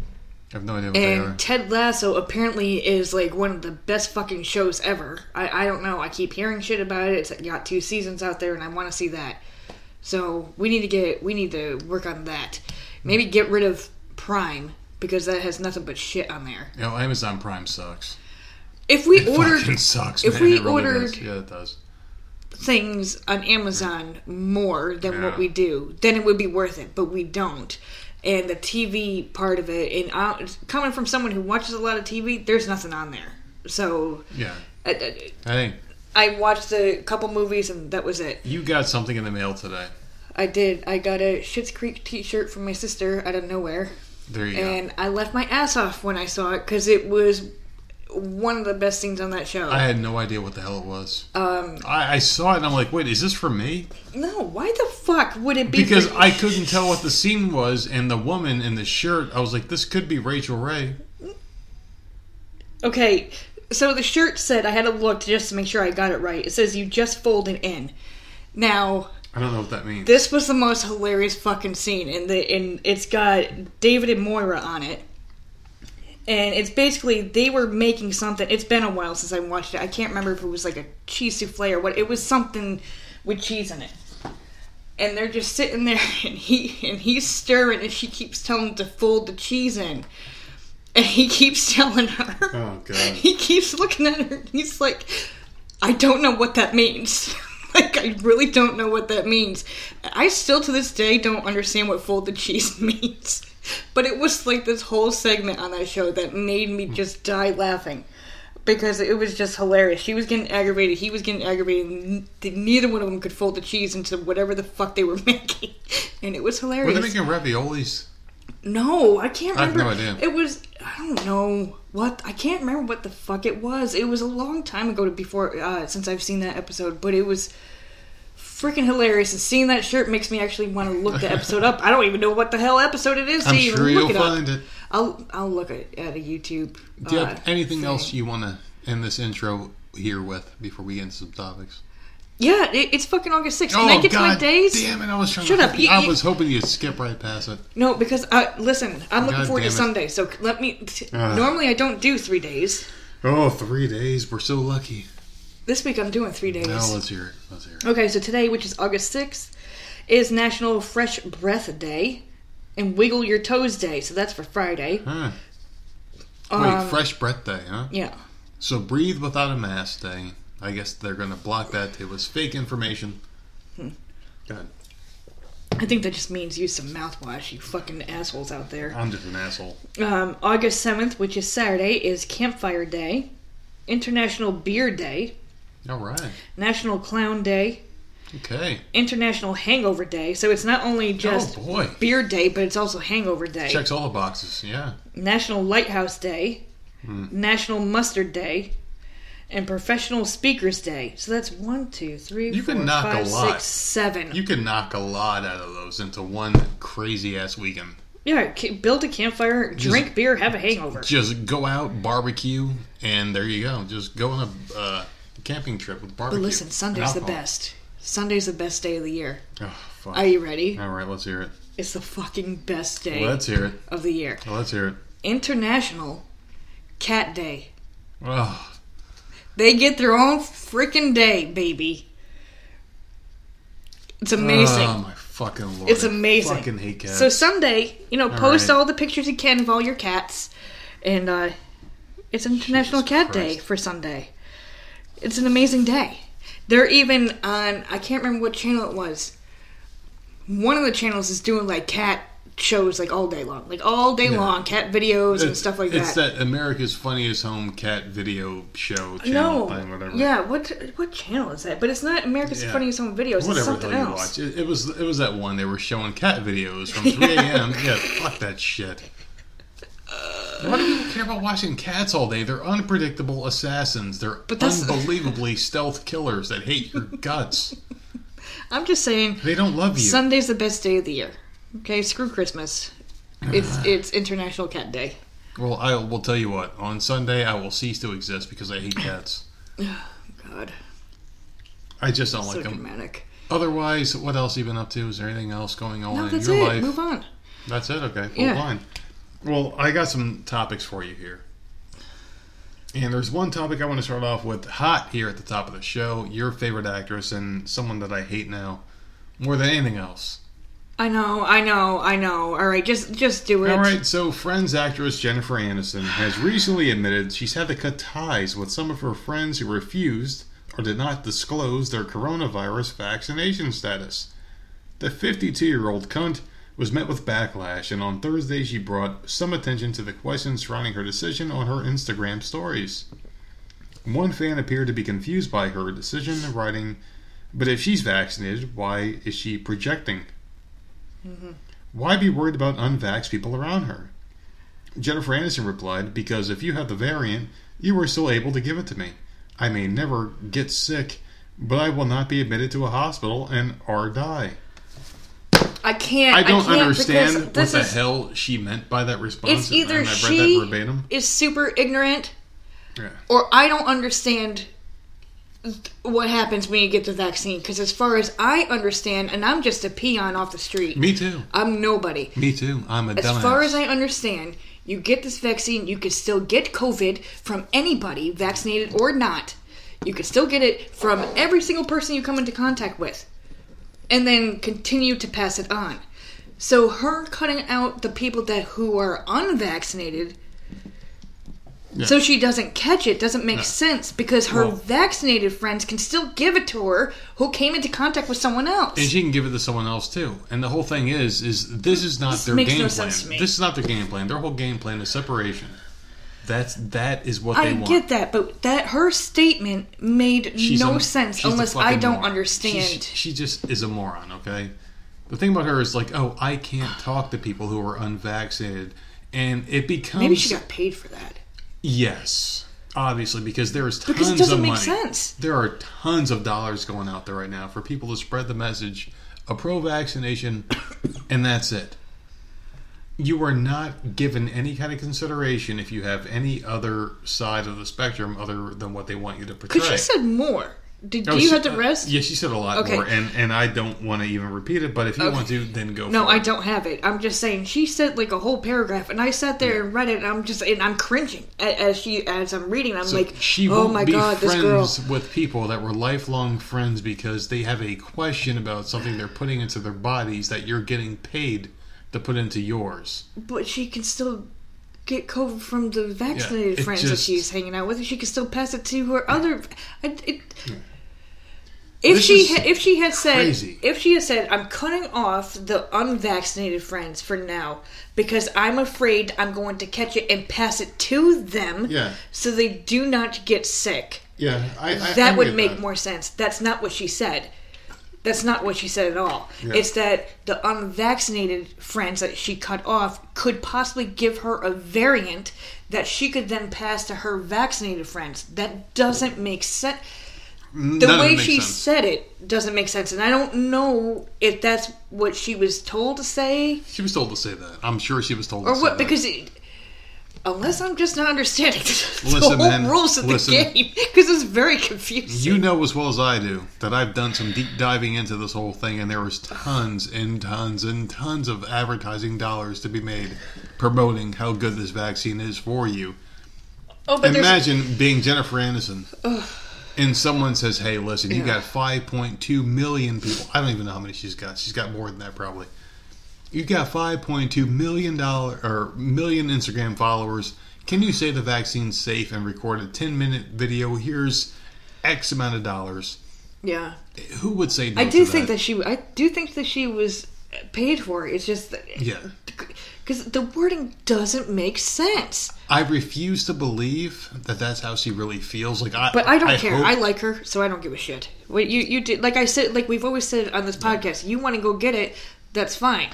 have no idea what they are. and Ted Lasso apparently is like one of the best fucking shows ever. I, I don't know. I keep hearing shit about it. It's got two seasons out there, and I want to see that. So we need to get we need to work on that. Maybe get rid of Prime because that has nothing but shit on there. You know, Amazon Prime sucks. If we It ordered sucks. if man. we really ordered- does. yeah, it does. things on Amazon more than Yeah. what we do, then it would be worth it. But we don't. And the TV part of it, and uh, coming from someone who watches a lot of TV, there's nothing on there. So Yeah. I, I, Hey, I watched a couple movies, and that was it. you got something in the mail today. I did. I got a Schitt's Creek T-shirt from my sister out of nowhere, There you go. and I left my ass off when I saw it because it was one of the best scenes on that show. I had no idea what the hell it was. um, I, I saw it and I'm like, wait, is this for me? no, why the fuck would it be? Because I couldn't tell what the scene was, and the woman in the shirt, I was like, this could be Rachael Ray. Okay, so the shirt said I had to look just to make sure I got it right. It says you just folded in. Now, I don't know what that means. this was the most hilarious fucking scene, and the and it's got David and Moira on it, and it's basically they were making something. It's been a while since I watched it. I can't remember if it was like a cheese souffle or what. It was something with cheese in it. And they're just sitting there, and he and he's stirring, and she keeps telling him to fold the cheese in, and he keeps telling her. Oh, God. He keeps looking at her, and he's like, "I don't know what that means." like, I really don't know what that means. I still, to this day, don't understand what folded cheese means. But it was like this whole segment on that show that made me just die laughing because it was just hilarious. She was getting aggravated. He was getting aggravated. and Neither one of them could fold the cheese into whatever the fuck they were making, and it was hilarious. Were they making raviolis? No, I can't remember. I have no idea. It was I don't know what I can't remember what the fuck it was. It was a long time ago to before uh, since I've seen that episode, but it was freaking hilarious. And seeing that shirt makes me actually want to look the episode up. I don't even know what the hell episode it is. I'm to even sure look you'll it up. find it. I'll I'll look at, at a YouTube. Do you uh, have anything thing. else you want to end this intro here with before we get into some topics? Yeah, it, it's fucking August sixth. Can I get to my days? Oh, damn it! I was trying Shut to. up, you- I you- was hoping you'd skip right past it. No, because uh, listen, I'm looking forward to it. Sunday. So let me. T- Ah. normally I don't do three days. Oh, three days. We're so lucky. This week I'm doing three days. Now let's hear it. Let's hear it. Okay, so today, which is August 6th, is National Fresh Breath Day and Wiggle Your Toes Day. So that's for Friday. Huh. Wait, Um, fresh breath day, huh? Yeah. So breathe without a mask day. I guess they're gonna block that. It was fake information. Hmm. Go ahead. I think that just means use some mouthwash, you fucking assholes out there. I'm just an asshole. Um, August 7th, which is Saturday, is Campfire Day, International Beer Day, All right. National Clown Day, Okay. International Hangover Day. So it's not only just oh boy. Beer Day, but it's also Hangover Day. Checks all the boxes. Yeah. National Lighthouse Day, Hmm. National Mustard Day, and Professional Speakers Day. So that's one, two, three, You can four, knock a lot. six, seven. You can knock a lot out of those into one crazy ass weekend. yeah, build a campfire, drink beer, have a hangover. Just go out, barbecue, and there you go. Just go on a uh, camping trip with barbecue. But listen, Sunday's the best. Sunday's the best day of the year. Oh, fuck. Are you ready? All right, let's hear it. It's the fucking best day Let's hear it. of the year. Let's hear it. International Cat Day. Oh, They get their own freaking day, baby. It's amazing. Oh my fucking lord! It's I amazing. Fucking hate cats. So Sunday, you know, post right. all the pictures you can of all your cats, and uh, it's International Jesus Cat Day for Sunday. It's an amazing day. They're even on. I can't remember what channel it was. One of the channels is doing like cat shows like all day long, like all day Yeah. long, cat videos and stuff like It's that. It's that America's Funniest Home Cat Video Show channel no, thing, whatever. yeah, what what channel is that? But it's not America's Yeah. Funniest Home Videos. It's Whatever the something else. watch. It, it was it was that one they were showing cat videos from 3 a.m. yeah, fuck that shit. Why do people care about watching cats all day? They're unpredictable assassins. They're unbelievably stealth killers that hate your guts. I'm just saying. They don't love you. Sunday's the best day of the year. Okay, screw Christmas. It's it's International Cat Day. well, I will tell you what. On Sunday, I will cease to exist because I hate cats. Oh, God, I just don't so like them. dramatic. Otherwise, what else have you been up to? Is there anything else going on No, in your it. life? Move on. That's it. Okay, full Yeah. line. Well, I got some topics for you here, and there's one topic I want to start off with. Hot here at the top of the show. Your favorite actress and someone that I hate now more than anything else. I know, I know, I know. All right, just just do it. All right, so Friends actress Jennifer Aniston has recently admitted she's had to cut ties with some of her friends who refused or did not disclose their coronavirus vaccination status. The 52 year old cunt was met with backlash, and on Thursday she brought some attention to the questions surrounding her decision on her Instagram stories. One fan appeared to be confused by her decision, writing, But if she's vaccinated, why is she projecting? Mm-hmm. Why be worried about unvaxxed people around her? Jennifer Aniston replied, Because if you have the variant, you are still able to give it to me. I may never get sick, but I will not be admitted to a hospital and or die. I can't. I don't can't understand what the is, hell she meant by that response. It's either I she is super ignorant, Yeah. or I don't understand what happens when you get the vaccine. Because as far as I understand, and I'm just a peon off the street. Me too. I'm nobody. Me too. I'm a As dumbass. far as I understand, you get this vaccine, you could still get COVID from anybody, vaccinated or not. You could still get it from every single person you come into contact with, and then continue to pass it on. So her cutting out the people that who are unvaccinated, Yeah. so she doesn't catch it, doesn't make No. sense because her Well- vaccinated friends can still give it to her who came into contact with someone else. and she can give it to someone else too. And the whole thing is, is this is not This their makes game no plan. sense to me. This is not their game plan. Their whole game plan is separation. That's that is what they I want. get that, but that her statement made She's no a- sense unless I don't moron. understand. She's- she just is a moron. Okay. The thing about her is like, oh, I can't talk to people who are unvaccinated, and it becomes Maybe she got paid for that. yes, obviously because there is tons Because it doesn't of make money. sense. There are tons of dollars going out there right now for people to spread the message a pro-vaccination, and that's it. You are not given any kind of consideration if you have any other side of the spectrum other than what they want you to portray. Because she said more. Did Oh, you she- have the rest? Uh, yeah, she said a lot Okay. more, and and I don't want to even repeat it. But if you Okay. want to, then go. No, I it. don't have it. I'm just saying she said like a whole paragraph, and I sat there and read it, and I'm just and I'm cringing as she as I'm reading. I'm So like, she oh my be god, this friends girl. with people that were lifelong friends because they have a question about something they're putting into their bodies that you're getting paid to put into yours. But she can still get COVID from the vaccinated it friends that just- she's hanging out with. She can still pass it to her other. I, it, If This she had, if she had said crazy. if she had said I'm cutting off the unvaccinated friends for now because I'm afraid I'm going to catch it and pass it to them Yeah. so they do not get sick. Yeah, I, I that I would make that. more sense. That's not what she said. That's not what she said at all. Yeah. It's that the unvaccinated friends that she cut off could possibly give her a variant that she could then pass to her vaccinated friends. That doesn't make sense. The None way she sense. said it doesn't make sense, and I don't know if that's what she was told to say She was told to say that. I'm sure she was told or to what. say that. Because it, unless I'm just not understanding the Listen, whole man, rules of listen. the game, because it's very confusing. You know as well as I do that I've done some deep diving into this whole thing, and there was tons and tons and tons of advertising dollars to be made promoting how good this vaccine is for you. oh, but there's Imagine being Jennifer Aniston, and someone says, "Hey, listen, you Yeah. got 5.2 million people. I don't even know how many she's got. She's got more than that probably. You got 5.2 million dollar or million Instagram followers. Can you say the vaccine's safe and record a 10 minute video? Here's X amount of dollars. yeah. Who would say no I do think that she. I do think that she was paid for it. It's just that Yeah. because the wording doesn't make sense. I refuse to believe that that's how she really feels. Like I, But I don't care. hope- I like her, so I don't give a shit. What you you did, like I said, like we've always said on this podcast, you want to go get it, that's fine.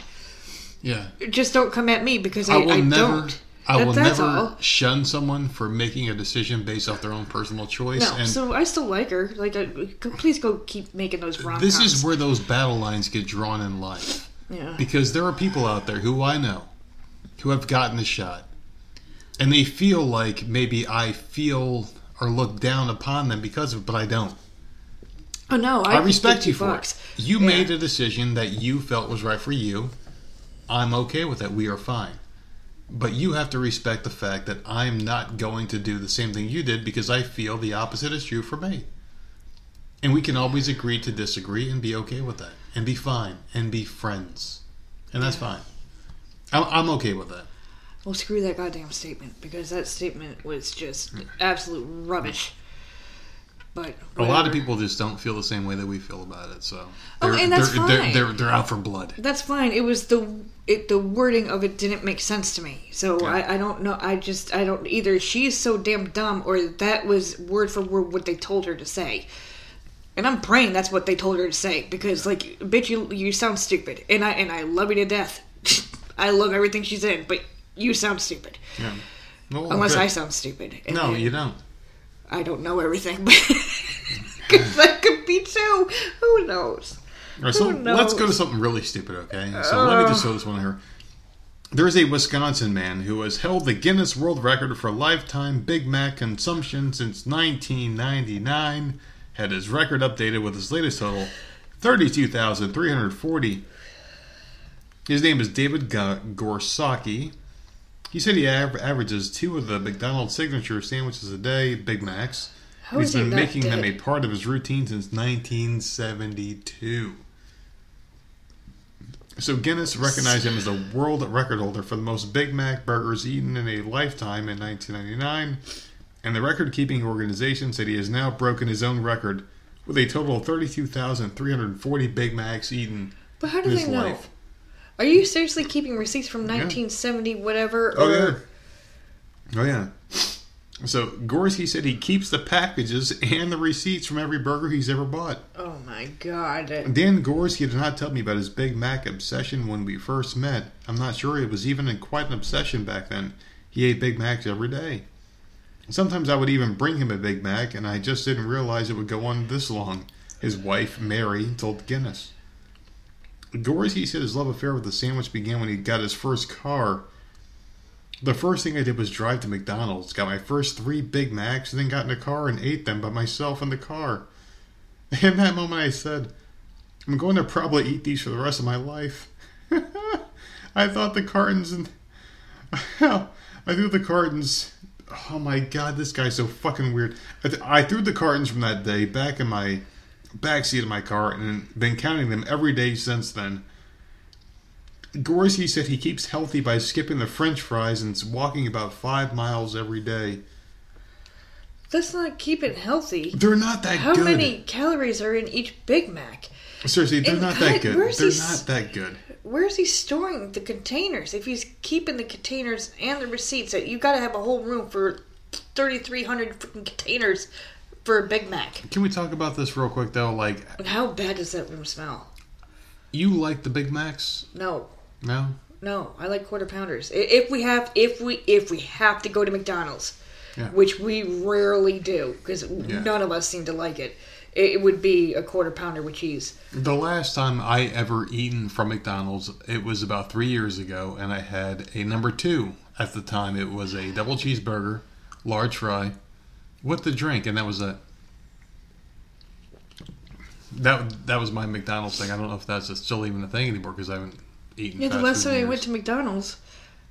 Yeah. Just don't come at me because I, I will I never. don't. I That- will never all. shun someone for making a decision based off their own personal choice. No, and so I still like her. Like, uh, I, please go keep making those rom this is where those battle lines get drawn in life. yeah. Because there are people out there who I know who have gotten the shot, and they feel like maybe I feel or look down upon them because of it, but I don't. Oh no, I, I respect you for bucks. it. You Yeah. made a decision that you felt was right for you. I'm okay with that. We are fine. But you have to respect the fact that I'm not going to do the same thing you did because I feel the opposite is true for me. And we can always agree to disagree and be okay with that. And be fine. And be friends. And that's fine. I'm, I'm okay with that. Well, screw that goddamn statement because that statement was just mm. absolute rubbish. But A lot of people just don't feel the same way that we feel about it. So Oh, they're, and that's they're, they're, fine. they're, they're out for blood. That's fine. It was the it, the wording of it didn't make sense to me. So Yeah. I, I don't know. I just I don't either. She's so damn dumb, or that was word for word what they told her to say. And I'm praying that's what they told her to say because, like, bitch, you you sound stupid, and I and I love you to death. I love everything she's in, but you sound stupid. Yeah. Well, Unless good. I sound stupid. No, you don't. I don't know everything, but 'cause that could be too. Who knows? Right, so let's go to something really stupid, okay? So let me just uh. throw this one here. There is a Wisconsin man who has held the Guinness World Record for lifetime Big Mac consumption since 1999. Had his record updated with his latest total, 32,340. His name is David Gorsaki. He said he av- averages two of the McDonald's signature sandwiches a day, Big Macs. How He's he been that making them a part of his routine since 1972. So Guinness recognized him as the world record holder for the most Big Mac burgers eaten in a lifetime in 1999, and the record-keeping organization said he has now broken his own record with a total of 32,340 Big Macs eaten But how do they know? life. Are you seriously keeping receipts from 1970, whatever? Oh or- yeah. Oh yeah. So Gorske said he keeps the packages and the receipts from every burger he's ever bought. Oh my god. Dan Gorske did not tell me about his Big Mac obsession when we first met. I'm not sure it was even quite an obsession back then. He ate Big Macs every day. Sometimes I would even bring him a Big Mac, and I just didn't realize it would go on this long. His wife, Mary, told Guinness. Gorske said his love affair with the sandwich began when he got his first car. The first thing I did was drive to McDonald's, got my first three Big Macs, and then got in a car and ate them by myself in the car. In that moment, I said, I'm going to probably eat these for the rest of my life. I thought the cartons and. I threw the cartons. Oh my god, this guy's so fucking weird. I, th- I threw the cartons from that day back in my back seat of my car and been counting them every day since then. Gorske said he keeps healthy by skipping the french fries and walking about five miles every day. Let's not keep it healthy. They're not that How good. How many calories are in each Big Mac? Seriously, they're And not that good. They're he not that good. Where's he storing the containers? If he's keeping the containers and the receipts, you got to have a whole room for 3,300 freaking containers for a Big Mac. Can we talk about this real quick though? Like, how bad does that room smell? you like the Big Macs? No, No. no, I like quarter pounders. If we have, if we, if we have to go to McDonald's, Yeah. which we rarely do because none of us seem to like it, it it would be a quarter pounder with cheese. The last time I ever eaten from McDonald's, it was about three years ago, and I had a number two at the time. It was a double cheeseburger, large fry, with the drink, and that was it. That that was my McDonald's thing. I don't know if that's still even a thing anymore because I haven't eaten. Yeah, the last time I went to McDonald's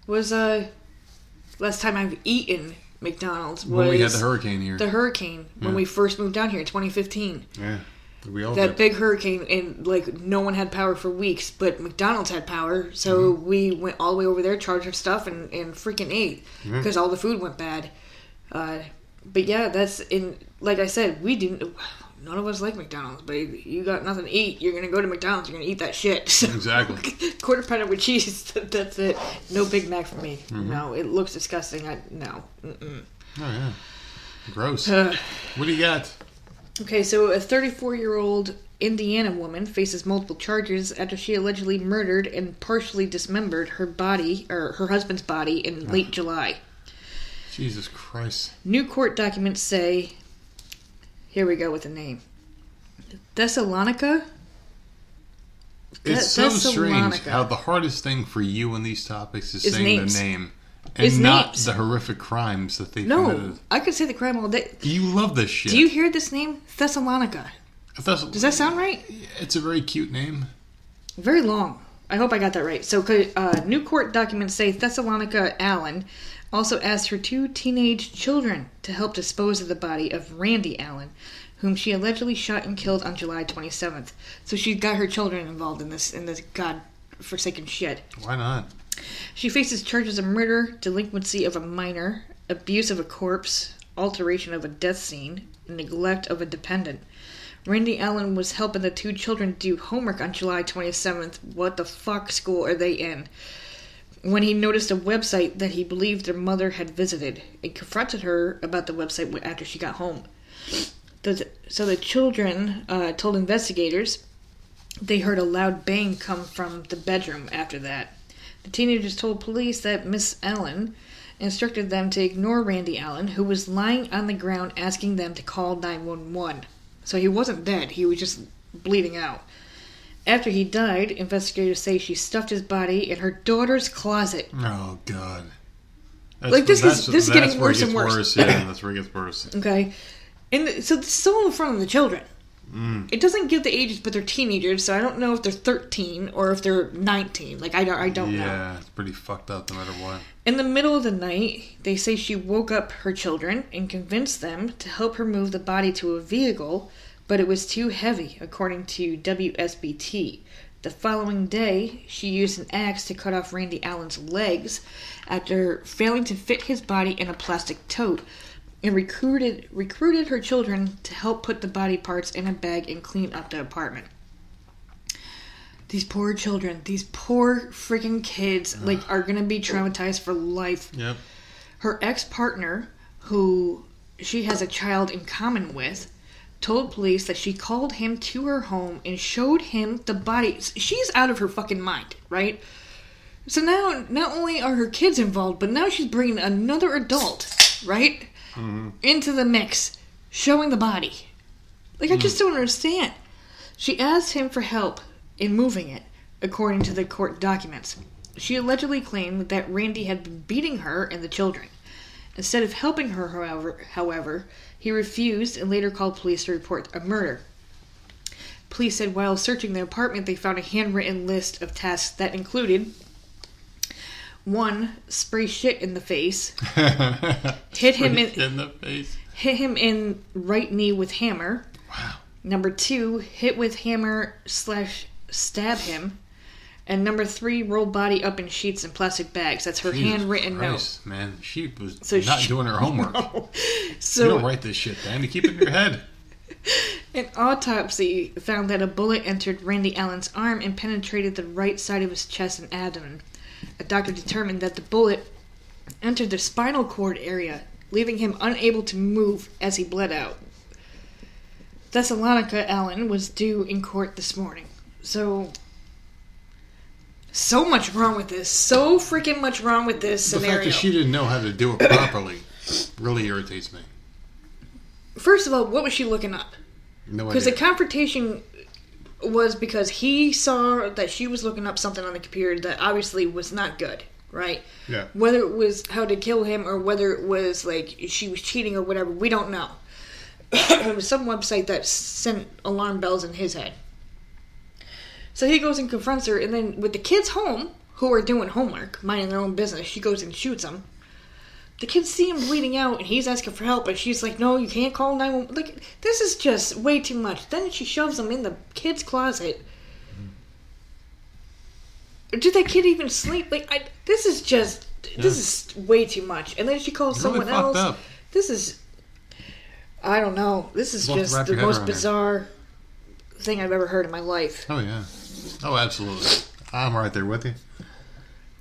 was uh last time I've eaten McDonald's was when we had the hurricane here. the hurricane when we first moved down here in 2015. yeah, we all That did. big hurricane and like no one had power for weeks, but McDonald's had power, so Mm-hmm. we went all the way over there, charged our stuff, and and freaking ate Yeah. because all the food went bad. Uh, but yeah, that's in like I said, we didn't. None of us like McDonald's, but you got nothing to eat. You're gonna go to McDonald's. You're gonna eat that shit. So- Exactly. quarter pounder with cheese. That's it. No Big Mac for me. Mm-hmm. No, it looks disgusting. I no. Mm-mm. Oh yeah, gross. Uh, what do you got? okay, so a 34 year old Indiana woman faces multiple charges after she allegedly murdered and partially dismembered her body or her husband's body in late July. Jesus Christ. New court documents say. Here we go with the name. Thessalonica. It's so strange how the hardest thing for you in these topics is Is saying names. the name and Is not names. the horrific crimes that they No, committed. I could say the crime all day. You love this shit. Do you hear this name? Thessalonica. That's- Does that sound right? It's a very cute name. Very long. I hope I got that right. So, uh, new court documents say Thessalonica Allen also asked her two teenage children to help dispose of the body of Randy Allen, whom she allegedly shot and killed on July 27th. So she got her children involved in this in this god-forsaken shit. Why not? She faces charges of murder, delinquency of a minor, abuse of a corpse, alteration of a death scene, neglect of a dependent. Randy Allen was helping the two children do homework on July 27th. What the fuck school are they in? When he noticed a website that he believed their mother had visited and confronted her about the website after she got home. So the children uh, told investigators they heard a loud bang come from the bedroom after that. The teenagers told police that Miss Allen instructed them to ignore Randy Allen, who was lying on the ground asking them to call 911. So he wasn't dead, he was just bleeding out. After he died, investigators say she stuffed his body in her daughter's closet. Oh God. That's, Like, this is- this is getting worse and gets worse. Yeah, that's where it gets worse. Okay, and th- so this is all in front of the children. Mm. It doesn't give the ages, but they're teenagers, so I don't know if they're 13 or if they're 19. Like I don't, I don't know. Yeah, it's pretty fucked up no matter what. In the middle of the night, they say she woke up her children and convinced them to help her move the body to a vehicle, but it was too heavy, according to WSBT. The following day, she used an axe to cut off Randy Allen's legs after failing to fit his body in a plastic tote and recruited recruited her children to help put the body parts in a bag and clean up the apartment. These poor children, these poor freaking kids, like are gonna be traumatized for life. Yep. Her ex partner, who she has a child in common with, told police that she called him to her home and showed him the body. She's out of her fucking mind, right? So now, not only are her kids involved, but now she's bringing another adult, right, mm-hmm. into the mix, showing the body. Like, I just mm. don't understand. She asked him for help in moving it, according to the court documents. She allegedly claimed that Randy had been beating her and the children. Instead of helping her, however, however, he refused and later called police to report a murder. Police said while searching the apartment, they found a handwritten list of tasks that included one, spray shit in the face, hit him in, in the face. hit him in right knee with hammer. Wow. Number two, hit with hammer slash stab him. And number three, roll body up in sheets and plastic bags. That's her Jesus handwritten Christ, Man, she was So not she- doing her homework. note. You So don't write this shit. You keep it in your head. An autopsy found that a bullet entered Randy Allen's arm and penetrated the right side of his chest and abdomen. A doctor determined that the bullet entered the spinal cord area, leaving him unable to move as he bled out. Thessalonica Allen was due in court this morning. So. So much wrong with this. So freaking much wrong with this The fact that she didn't know how to do it properly really irritates me. First of all, what was she looking up? No Because the confrontation was because he saw that she was looking up something on the computer that obviously was not good, right? yeah. Whether it was how to kill him or whether it was like she was cheating or whatever, we don't know. it was some website that sent alarm bells in his head. So he goes and confronts her, and then with the kids home, who are doing homework, minding their own business, she goes and shoots him. The kids see him bleeding out, and he's asking for help, and she's like, "No, you can't call 911." Like this is just way too much. Then she shoves him in the kid's closet. Did that kid even sleep? Like, I, this is just this is way too much. And then she calls Really someone else. up. This is, I don't know. This is You'll have to just the most around it. bizarre thing I've ever heard in my life. Oh yeah. Oh, absolutely. I'm right there with you.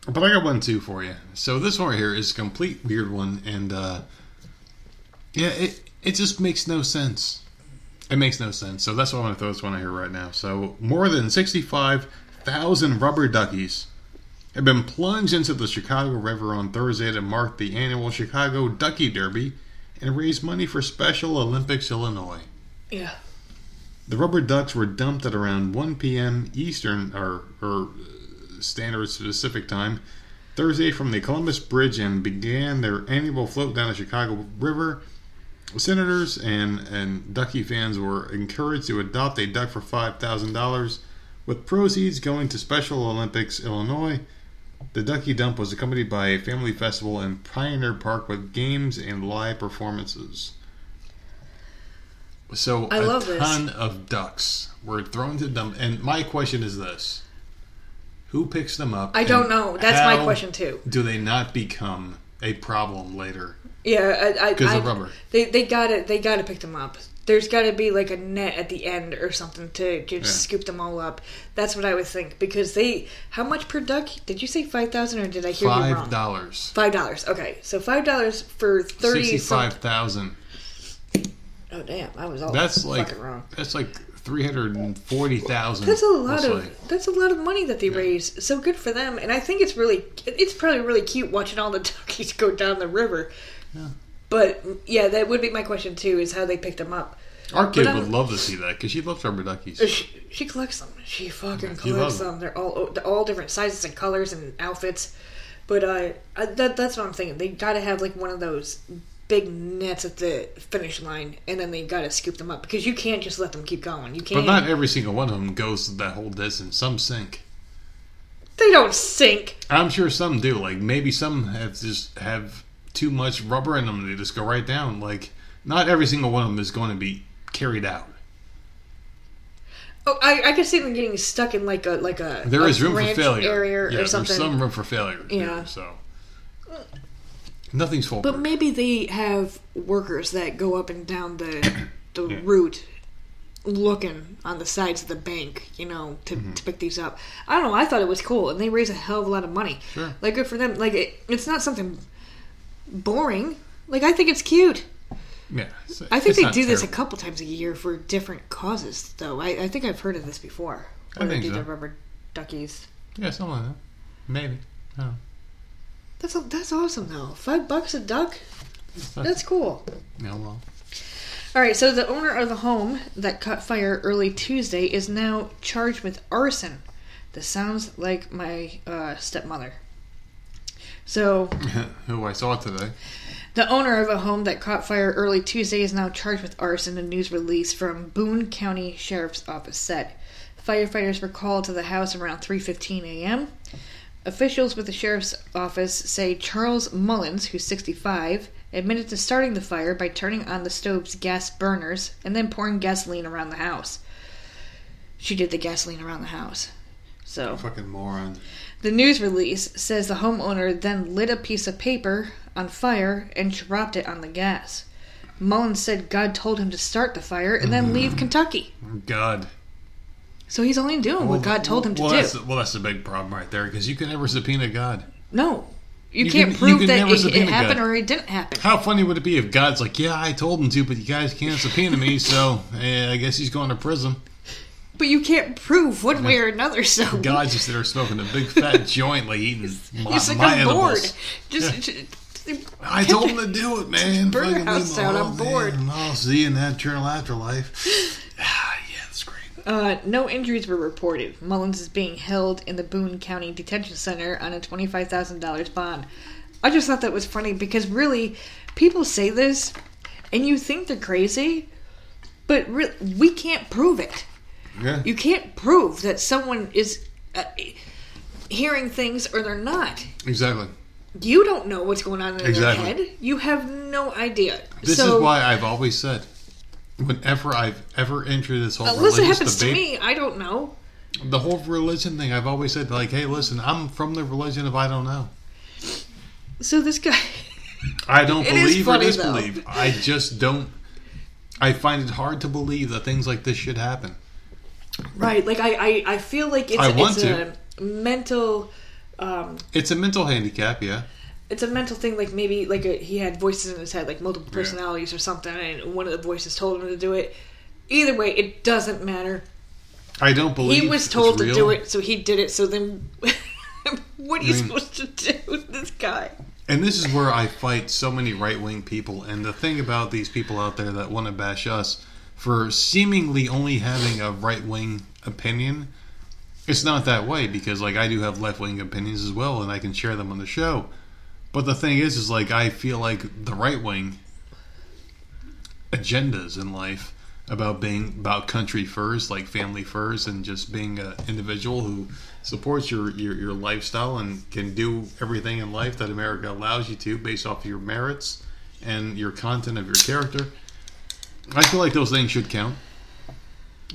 But I got one too for you. So this one right here is a complete weird one, and uh, yeah, it it just makes no sense. It makes no sense. So that's why I want to throw this one out here right now. So more than sixty-five thousand rubber duckies have been plunged into the Chicago River on Thursday to mark the annual Chicago Ducky Derby and raise money for Special Olympics Illinois. Yeah. The rubber ducks were dumped at around 1 p.m. Eastern or, or uh, Standard Pacific Time Thursday from the Columbus Bridge and began their annual float down the Chicago River. Senators and, and ducky fans were encouraged to adopt a duck for $5,000, with proceeds going to Special Olympics Illinois. The ducky dump was accompanied by a family festival in Pioneer Park with games and live performances. So I a love this. ton of ducks were thrown to them. And my question is this: Who picks them up? I don't know. That's my question too. Do they not become a problem later? Yeah, I, I, Because of rubber. They they got to they got to pick them up. There's got to be like a net at the end or something to just Yeah. scoop them all up. That's what I would think because they how much per duck? Did you say five thousand or did I hear you wrong? Five dollars. Five dollars. Okay, so five dollars for thirty. Sixty-five thousand. Oh damn, I was all That's like fucking wrong. that's like three hundred and forty thousand. That's a lot of that's a lot of money that they yeah. raise. So good for them. And I think it's really it's probably really cute watching all the duckies go down the river. Yeah. But yeah, that would be my question too: is how they picked them up. Our kid would love to see that because she loves rubber duckies. She, she, collects them. She fucking yeah, collects them. them. They're all they're all different sizes and colors and outfits. But uh, I, that that's what I'm thinking. They got to have like one of those big nets at the finish line, and then they got to scoop them up because you can't just let them keep going. You can't. But not every single one of them goes that whole distance. Some sink. They don't sink. I'm sure some do. Like maybe some have just have too much rubber in them. They just go right down. Like not every single one of them is going to be carried out. Oh, I, I can see them getting stuck in like a like a. There a is room for failure. Area yeah, or something. there's some room for failure. Yeah. Here, so nothing's foolproof. But maybe they have workers that go up and down the the yeah. route, looking on the sides of the bank, you know, to, mm-hmm. to pick these up. I don't know. I thought it was cool, and they raise a hell of a lot of money. Sure. Like good for them. Like it, it's not something boring. Like I think it's cute. Yeah, I think they do terrible. this a couple times a year for different causes, though. I, I think I've heard of this before. I think they do so. the rubber duckies. Yeah, something like that. Maybe. Oh. That's that's awesome though. Five bucks a duck. That's cool. Yeah, well. All right, so the owner of the home that caught fire early Tuesday is now charged with arson. This sounds like my uh, stepmother. So, who I saw today. The owner of a home that caught fire early Tuesday is now charged with arson, a news release from Boone County Sheriff's Office said. Firefighters were called to the house around 3:15 a.m. Officials with the sheriff's office say Charles Mullins, who's 65, admitted to starting the fire by turning on the stove's gas burners and then pouring gasoline around the house. She did the gasoline around the house. So fucking moron. The news release says the homeowner then lit a piece of paper on fire and dropped it on the gas. Mullins said God told him to start the fire and then leave mm. Kentucky. God. So he's only doing well, what God told him to well, do. That's, well, that's the big problem right there because you can never subpoena God. No. You, you can't can, prove you can that it, it happened God. or it didn't happen. How funny would it be if God's like, yeah, I told him to, but you guys can't subpoena me, so eh, I guess he's going to prison. But you can't prove one way or another. So God's just there smoking a big fat joint, like eating my, he's like, my I'm bored. Just, yeah. I told him to do it, man. Burn your house down. I'm bored. I'll see you in that eternal afterlife. ah, yeah, that's great. Uh, no injuries were reported. Mullins is being held in the Boone County Detention Center on a twenty-five thousand dollars bond. I just thought that was funny because really, people say this, and you think they're crazy, but re- we can't prove it. Yeah. You can't prove that someone is uh, hearing things or they're not. Exactly. You don't know what's going on in exactly. their head. You have no idea. This so, is why I've always said, whenever I've ever entered this whole unless religious it happens debate, to me, I don't know. The whole religion thing, I've always said, like, hey, listen, I'm from the religion of I don't know. So this guy, I don't believe funny, or disbelieve. Though. I just don't. I find it hard to believe that things like this should happen. Right, like I, I, I feel like it's, it's a mental um, it's a mental handicap, yeah. It's a mental thing, like maybe like a, he had voices in his head, like multiple personalities yeah. or something, and one of the voices told him to do it. Either way, it doesn't matter. I don't believe he was told to do it, so he did it. So then, what are you I mean, supposed to do with this guy? And this is where I fight so many right wing people. And the thing about these people out there that want to bash us for seemingly only having a right wing opinion it's not that way because like I do have left wing opinions as well, and I can share them on the show. But the thing is, is like I feel like the right wing agendas in life about being about country first, like family first, and just being an individual who supports your, your, your lifestyle and can do everything in life that America allows you to based off of your merits and your content of your character. I feel like those things should count.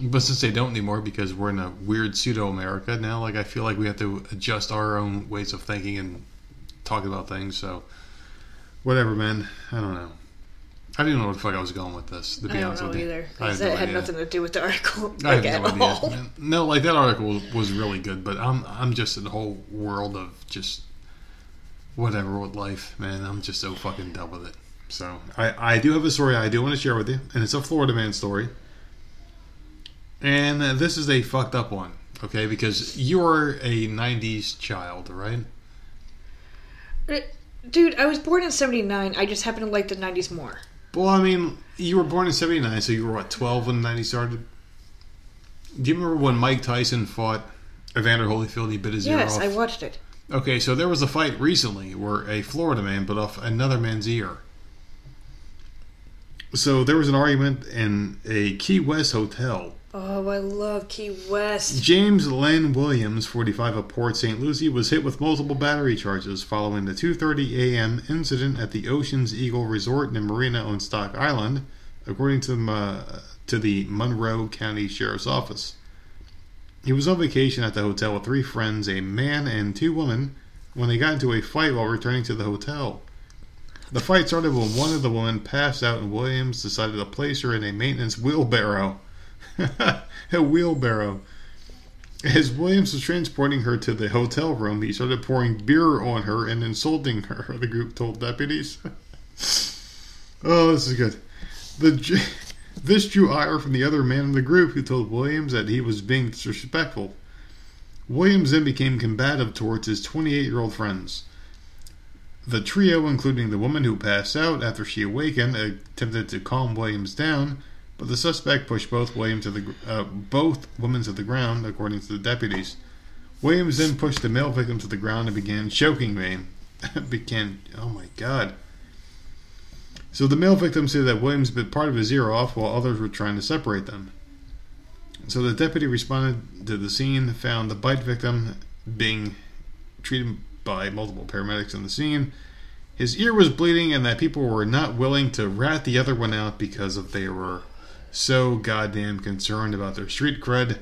But since they don't anymore because we're in a weird pseudo America now, like I feel like we have to adjust our own ways of thinking and talk about things. So, whatever, man. I don't know. I didn't know what the fuck I was going with this. To be I honest with you, either. I had, no had nothing to do with the article. Like, I have no idea. No, like that article was, was really good, but I'm I'm just in the whole world of just whatever with life, man. I'm just so fucking done with it. So I I do have a story I do want to share with you, and it's a Florida man story. And uh, this is a fucked up one, okay? Because you're a 90s child, right? Dude, I was born in 79. I just happen to like the 90s more. Well, I mean, you were born in 79, so you were, what, 12 when 90 started? Do you remember when Mike Tyson fought Evander Holyfield? He bit his ear Yes, off? I watched it. Okay, so there was a fight recently where a Florida man bit off another man's ear. So there was an argument in a Key West hotel. Oh, I love Key West. James Len Williams, 45 of Port St. Lucie, was hit with multiple battery charges following the 2:30 a.m. incident at the Ocean's Edge Resort and Marina on Stock Island, according to uh, to the Monroe County Sheriff's Office. He was on vacation at the hotel with three friends, a man and two women, when they got into a fight while returning to the hotel. The fight started when one of the women passed out and Williams decided to place her in a maintenance wheelbarrow. a wheelbarrow. As Williams was transporting her to the hotel room, he started pouring beer on her and insulting her, the group told deputies. oh, this is good. The This drew ire from the other man in the group who told Williams that he was being disrespectful. Williams then became combative towards his 28 year old friends. The trio, including the woman who passed out after she awakened, attempted to calm Williams down, but the suspect pushed both Williams to the uh, both women to the ground, according to the deputies. Williams then pushed the male victim to the ground and began choking him. began, oh my god. So the male victim said that Williams bit part of his ear off while others were trying to separate them. So the deputy responded to the scene, found the bite victim being treated by multiple paramedics on the scene. His ear was bleeding, and that people were not willing to rat the other one out because of they were so goddamn concerned about their street cred.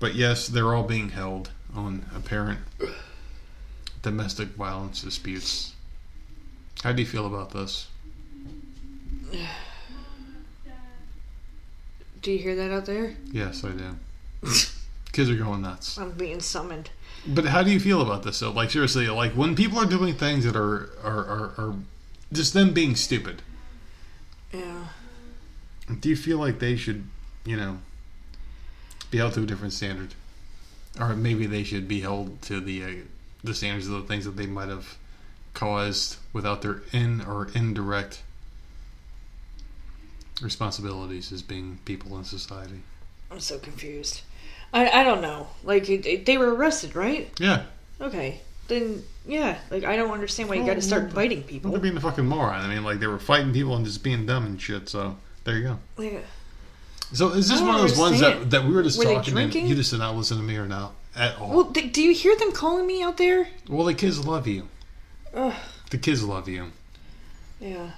But yes, they're all being held on apparent domestic violence disputes. How do you feel about this? Do you hear that out there? Yes, I do. Kids are going nuts. I'm being summoned. But how do you feel about this? So, like, seriously, like when people are doing things that are are, are, are just them being stupid, Yeah. Do you feel like they should, you know, be held to a different standard, or maybe they should be held to the uh, the standards of the things that they might have caused without their in or indirect responsibilities as being people in society? I'm so confused. I I don't know. Like they were arrested, right? Yeah, Okay. Then yeah, like I don't understand why you got to start biting people. they're being a fucking moron. I mean, like they were fighting people and just being dumb and shit. So there you go. Like, So is this one of those ones that, that we were just Were talking and drinking? you just did not listen to me or not at all? well, th- do you hear them calling me out there? Well, the kids love you. Ugh. The kids love you. Yeah.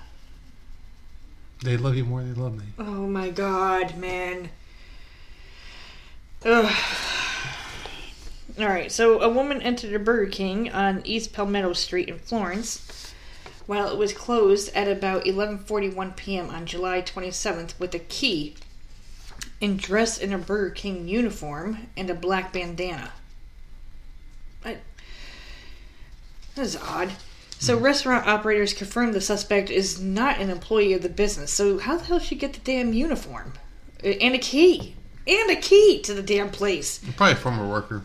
They love you more than they love me. Oh my god, man. Ugh. All right, so a woman entered a Burger King on East Palmetto Street in Florence while it was closed at about 11:41 p.m. on July 27th with a key and dressed in a Burger King uniform and a black bandana. I, that is odd. So hmm. restaurant operators confirmed the suspect is not an employee of the business. So how the hell did she get the damn uniform and a key and a key to the damn place? Probably a former worker.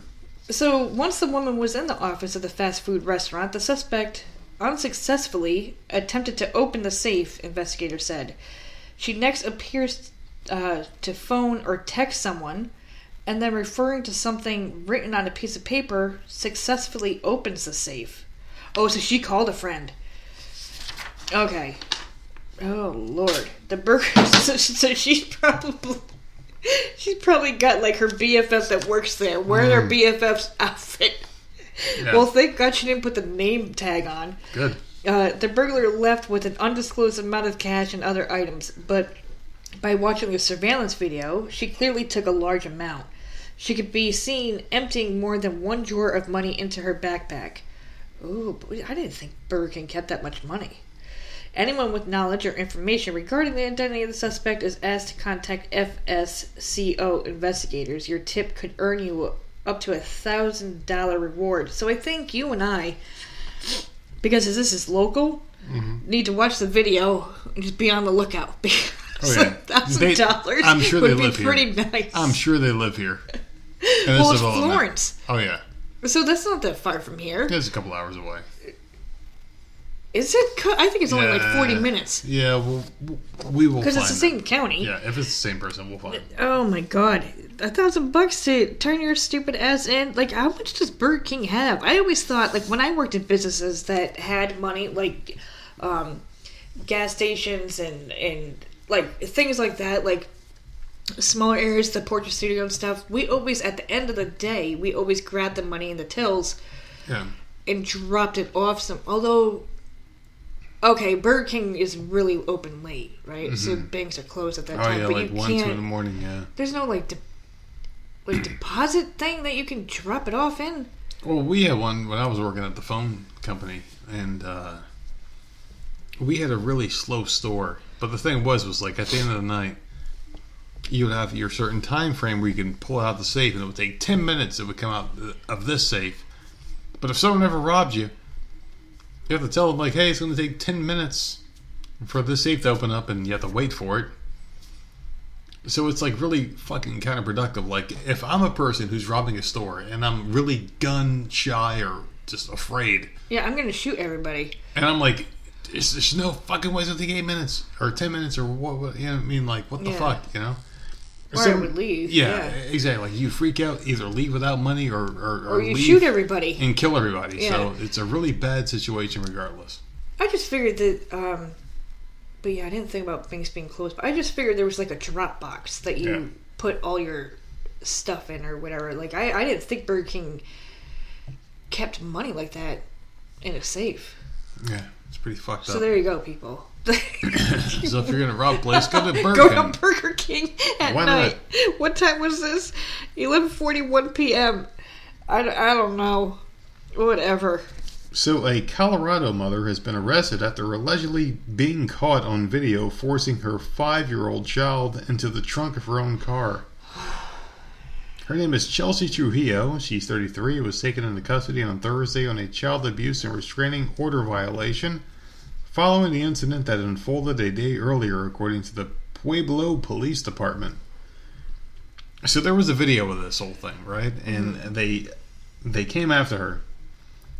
So once the woman was in the office of the fast food restaurant, the suspect unsuccessfully attempted to open the safe. Investigator said. She next appears uh, to phone or text someone, and then referring to something written on a piece of paper, successfully opens the safe. Oh, so she called a friend. Okay. Oh Lord, the burger. So, so she's probably she's probably got like her BFF that works there wearing her BFF's outfit. Yeah. Well, thank God she didn't put the name tag on. Good. Uh, the burglar left with an undisclosed amount of cash and other items, but by watching the surveillance video, she clearly took a large amount. She could be seen emptying more than one drawer of money into her backpack. Ooh, but I didn't think Burger King kept that much money. Anyone with knowledge or information regarding the identity of the suspect is asked to contact FSCO investigators. Your tip could earn you up to a thousand dollar reward. So I think you and I, because this is local, mm-hmm. need to watch the video and just be on the lookout. Oh, so yeah. thousand dollars I'm sure would they be live here. pretty nice. I'm sure they live here. This well, it's. Florence, Oh yeah, so that's not that far from here. it's a couple hours away. Is it? Co- I think it's only like forty minutes Yeah, we'll, we will because it's the same county. Yeah, if it's the same person, we'll find. Oh my god, a thousand bucks to turn your stupid ass in. Like, how much does Burger King have? I always thought, like, when I worked in businesses that had money, like, um, gas stations and and like things like that, like smaller areas, the Portrait Studio and stuff. We always, at the end of the day, we always grabbed the money in the tills Yeah, and dropped it off some. Although, okay, Burger King is really open late, right? So banks are closed at that Mm-hmm. oh time. yeah, but like you one, two can't. in the morning. Yeah. There's no like de- like deposit thing that you can drop it off in. Well, we had one when I was working at the phone company, and uh, we had a really slow store. But the thing was, was like at the end of the night, you would have your certain time frame where you can pull out the safe, and it would take ten minutes. It would come out of this safe. But if someone ever robbed you, you have to tell them like, "Hey, it's going to take ten minutes for this safe to open up," and you have to wait for it. So it's like really fucking counterproductive. Like if I'm a person who's robbing a store and I'm really gun shy or just afraid, Yeah, I'm gonna shoot everybody. and I'm like, there's, no fucking way it's gonna take eight minutes or ten minutes or what? what you know what I mean? Like what the Yeah. fuck? You know? Or I would leave. Yeah, Yeah. exactly. Like you freak out, either leave without money or or, or, Or you shoot everybody. and kill everybody. So it's a really bad situation regardless. I just figured that. um But yeah, I didn't think about things being closed. But I just figured there was like a drop box that you Yeah. put all your stuff in or whatever. Like I, I didn't think Burger King kept money like that in a safe. Yeah, it's pretty fucked So up. So there you go, people. So if you're gonna rob a place, go to Burger Go King. to Burger King at Why night. What time was this? 11:41 p.m. I, I don't know. Whatever. So, a Colorado mother has been arrested after allegedly being caught on video forcing her five year old child into the trunk of her own car. Her name is Chelsea Trujillo. She's 33. Was taken into custody on Thursday on a child abuse and restraining order violation following the incident that unfolded a day earlier, according to the Pueblo Police Department. So there was a video of this whole thing, right? And mm-hmm. they they came after her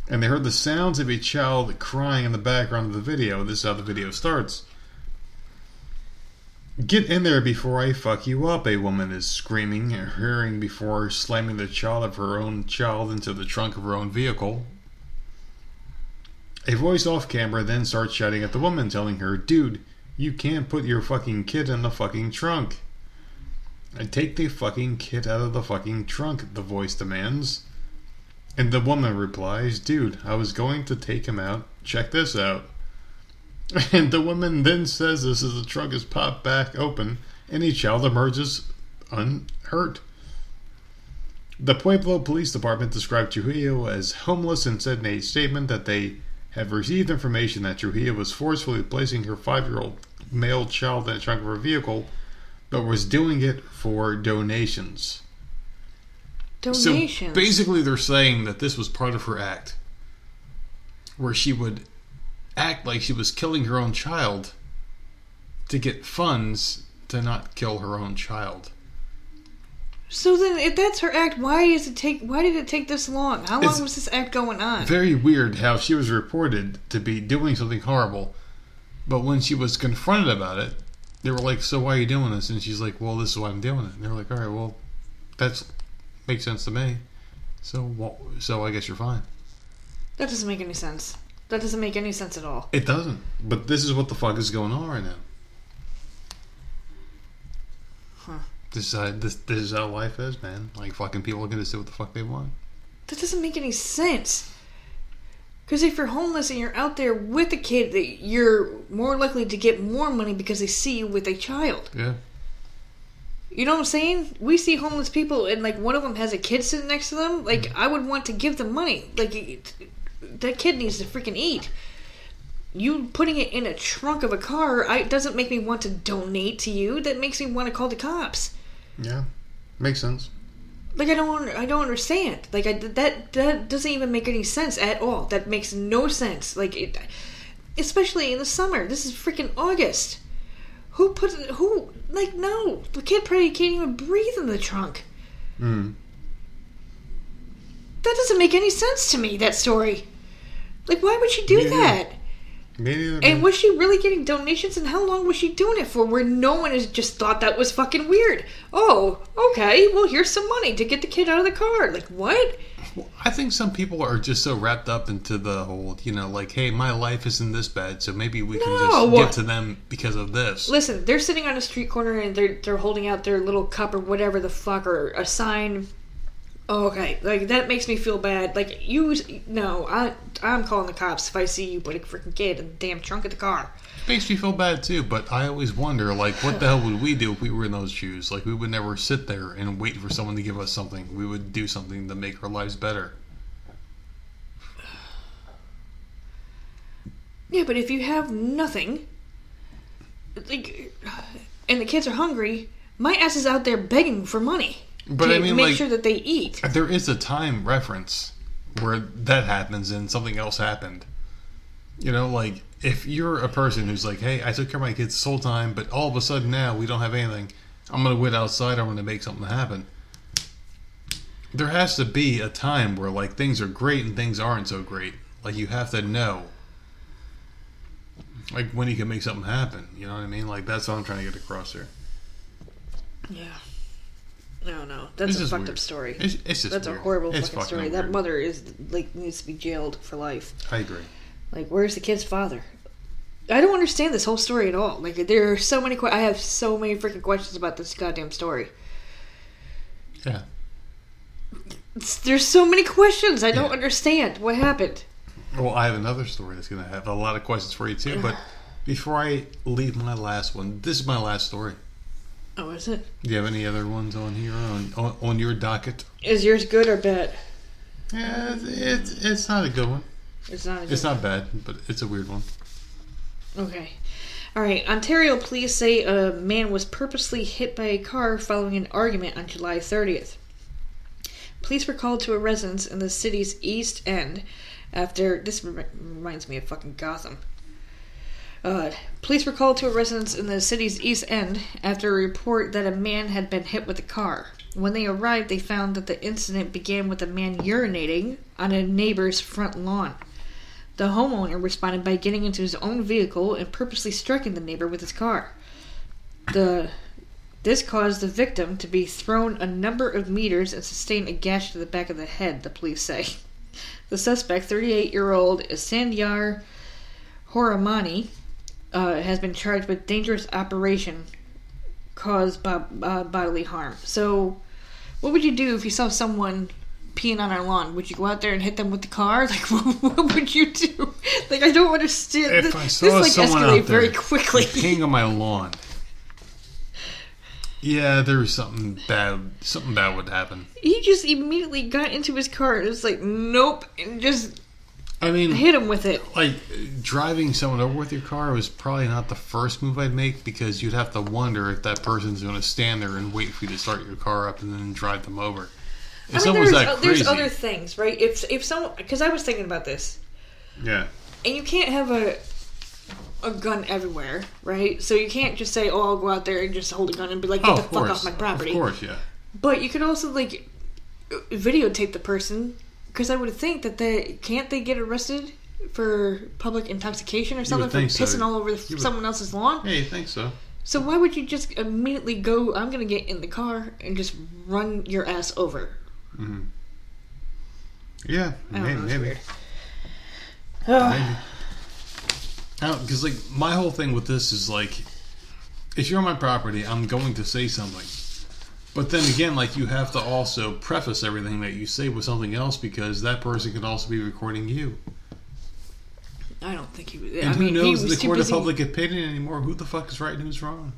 and they heard the sounds of a child crying in the background of the video. This is how the video starts. Get in there before I fuck you up, a woman is screaming, and hearing before slamming the child of her own child into the trunk of her own vehicle. A voice off camera then starts shouting at the woman, telling her, Dude, you can't put your fucking kid in the fucking trunk. And take the fucking kid out of the fucking trunk, the voice demands. And the woman replies, Dude, I was going to take him out. Check this out. And the woman then says this as the trunk is popped back open and a child emerges unhurt. The Pueblo Police Department described Trujillo as homeless and said in a statement that they have received information that Trujillo was forcefully placing her five year old male child in the trunk of her vehicle, but was doing it for donations. Donations. So basically, they're saying that this was part of her act, where she would act like she was killing her own child to get funds to not kill her own child. So then, if that's her act, why does it take? Why did it take this long? How long It's- was this act going on? Very weird how she was reported to be doing something horrible, but when she was confronted about it, they were like, "So why are you doing this?" And she's like, "Well, this is why I'm doing it." And they're like, "All right, well, that's makes sense to me. So, well, so I guess you're fine." That doesn't make any sense. That doesn't make any sense at all. It doesn't. But this is what the fuck is going on right now. Huh. This, uh, this this is how life is, man. Like fucking people are gonna do what the fuck they want. That doesn't make any sense. Because if you're homeless and you're out there with a kid, that you're more likely to get more money because they see you with a child. Yeah. You know what I'm saying? We see homeless people, and like one of them has a kid sitting next to them. Like Mm-hmm. I would want to give them money. Like that kid needs to freaking eat. You putting it in a trunk of a car, I doesn't make me want to donate to you. That makes me want to call the cops. Yeah. Makes sense. Like I don't, I don't understand. Like I, that, that doesn't even make any sense at all. That makes no sense. Like it, especially in the summer. This is freaking August. Who put who like no? The kid probably can't even breathe in the trunk. Mm. That doesn't make any sense to me. That story. Like, why would she do Yeah. that? Maybe. And was she really getting donations? And how long was she doing it for? Where no one has just thought that was fucking weird. Oh, okay. Well, here's some money to get the kid out of the car. Like what? Well, I think some people are just so wrapped up into the whole, you know, like, hey, my life isn't this bad, so maybe we can just give to them because of this. Listen, they're sitting on a street corner and they're they're holding out their little cup or whatever the fuck or a sign. Oh, okay, like that makes me feel bad. Like you, no, I I'm calling the cops if I see you put a freaking kid in the damn trunk of the car. Makes me feel bad too, but I always wonder, like, what the hell would we do if we were in those shoes? Like, we would never sit there and wait for someone to give us something. We would do something to make our lives better. Yeah, but if you have nothing, like, and the kids are hungry, my ass is out there begging for money But to I mean, make like, sure that they eat. there is a time reference where that happens and something else happened. You know, like if you're a person who's like, "Hey, I took care of my kids this whole time, but all of a sudden now we don't have anything. I'm gonna wait outside. I'm gonna make something happen." There has to be a time where like things are great and things aren't so great. Like you have to know, like when you can make something happen. You know what I mean? Like that's what I'm trying to get across here. Yeah. No, no, that's a fucked weird. up story. It's, it's just That's a horrible It's fucking story. weird. That mother is like needs to be jailed for life. I agree. Like, where's the kid's father? I don't understand this whole story at all. Like, there are so many. Que- I have so many freaking questions about this goddamn story. Yeah. It's- there's so many questions. I don't Yeah. understand what happened. Well, I have another story that's going to have a lot of questions for you too. But before I leave my last one, this is my last story. Oh, is it? Do you have any other ones on here on on, on your docket? Is yours good or bad? Yeah, it's, it's not a good one. It's not. A good It's not bad, but it's a weird one. Okay. All right. Ontario police say a man was purposely hit by a car following an argument on July 30th. Police were called to a residence in the city's East End after. This reminds me of fucking Gotham. Uh, police were called to a residence in the city's East End after a report that a man had been hit with a car. When they arrived, they found that the incident began with a man urinating on a neighbor's front lawn. The homeowner responded by getting into his own vehicle and purposely striking the neighbor with his car. The this caused the victim to be thrown a number of meters and sustain a gash to the back of the head, the police say. The suspect, 38-year-old Sandyar Horamani, uh, has been charged with dangerous operation caused by uh, bodily harm. So, what would you do if you saw someone peeing on our lawn? Would you go out there and hit them with the car? Like, what would you do? Like, I don't understand. If this, I this saw like someone out there very quickly. peeing on my lawn, yeah, there was something bad. Something bad would happen. he just immediately got into his car and was like, "Nope," and just I mean, hit him with it. like driving someone over with your car was probably not the first move I'd make because you'd have to wonder if that person's going to stand there and wait for you to start your car up and then drive them over. If I mean, there's, uh, there's other things, right? If if someone, because I was thinking about this, yeah, and you can't have a a gun everywhere, right? So you can't just say, "Oh, I'll go out there and just hold a gun and be like, get oh, the fuck course, off my property." of course, yeah. But you could also like videotape the person because I would think that they can't they get arrested for public intoxication or something for so. pissing all over the, would- someone else's lawn. Yeah, you think so? So why would you just immediately go? I'm gonna get in the car and just run your ass over. hmm Yeah, maybe, know. It's maybe, weird. Ugh. maybe. Because like my whole thing with this is like, if you're on my property, I'm going to say something. But then again, like you have to also preface everything that you say with something else because that person could also be recording you. I don't think he was. And I who mean, knows the court busy. of public opinion anymore? Who the fuck is right and who's wrong?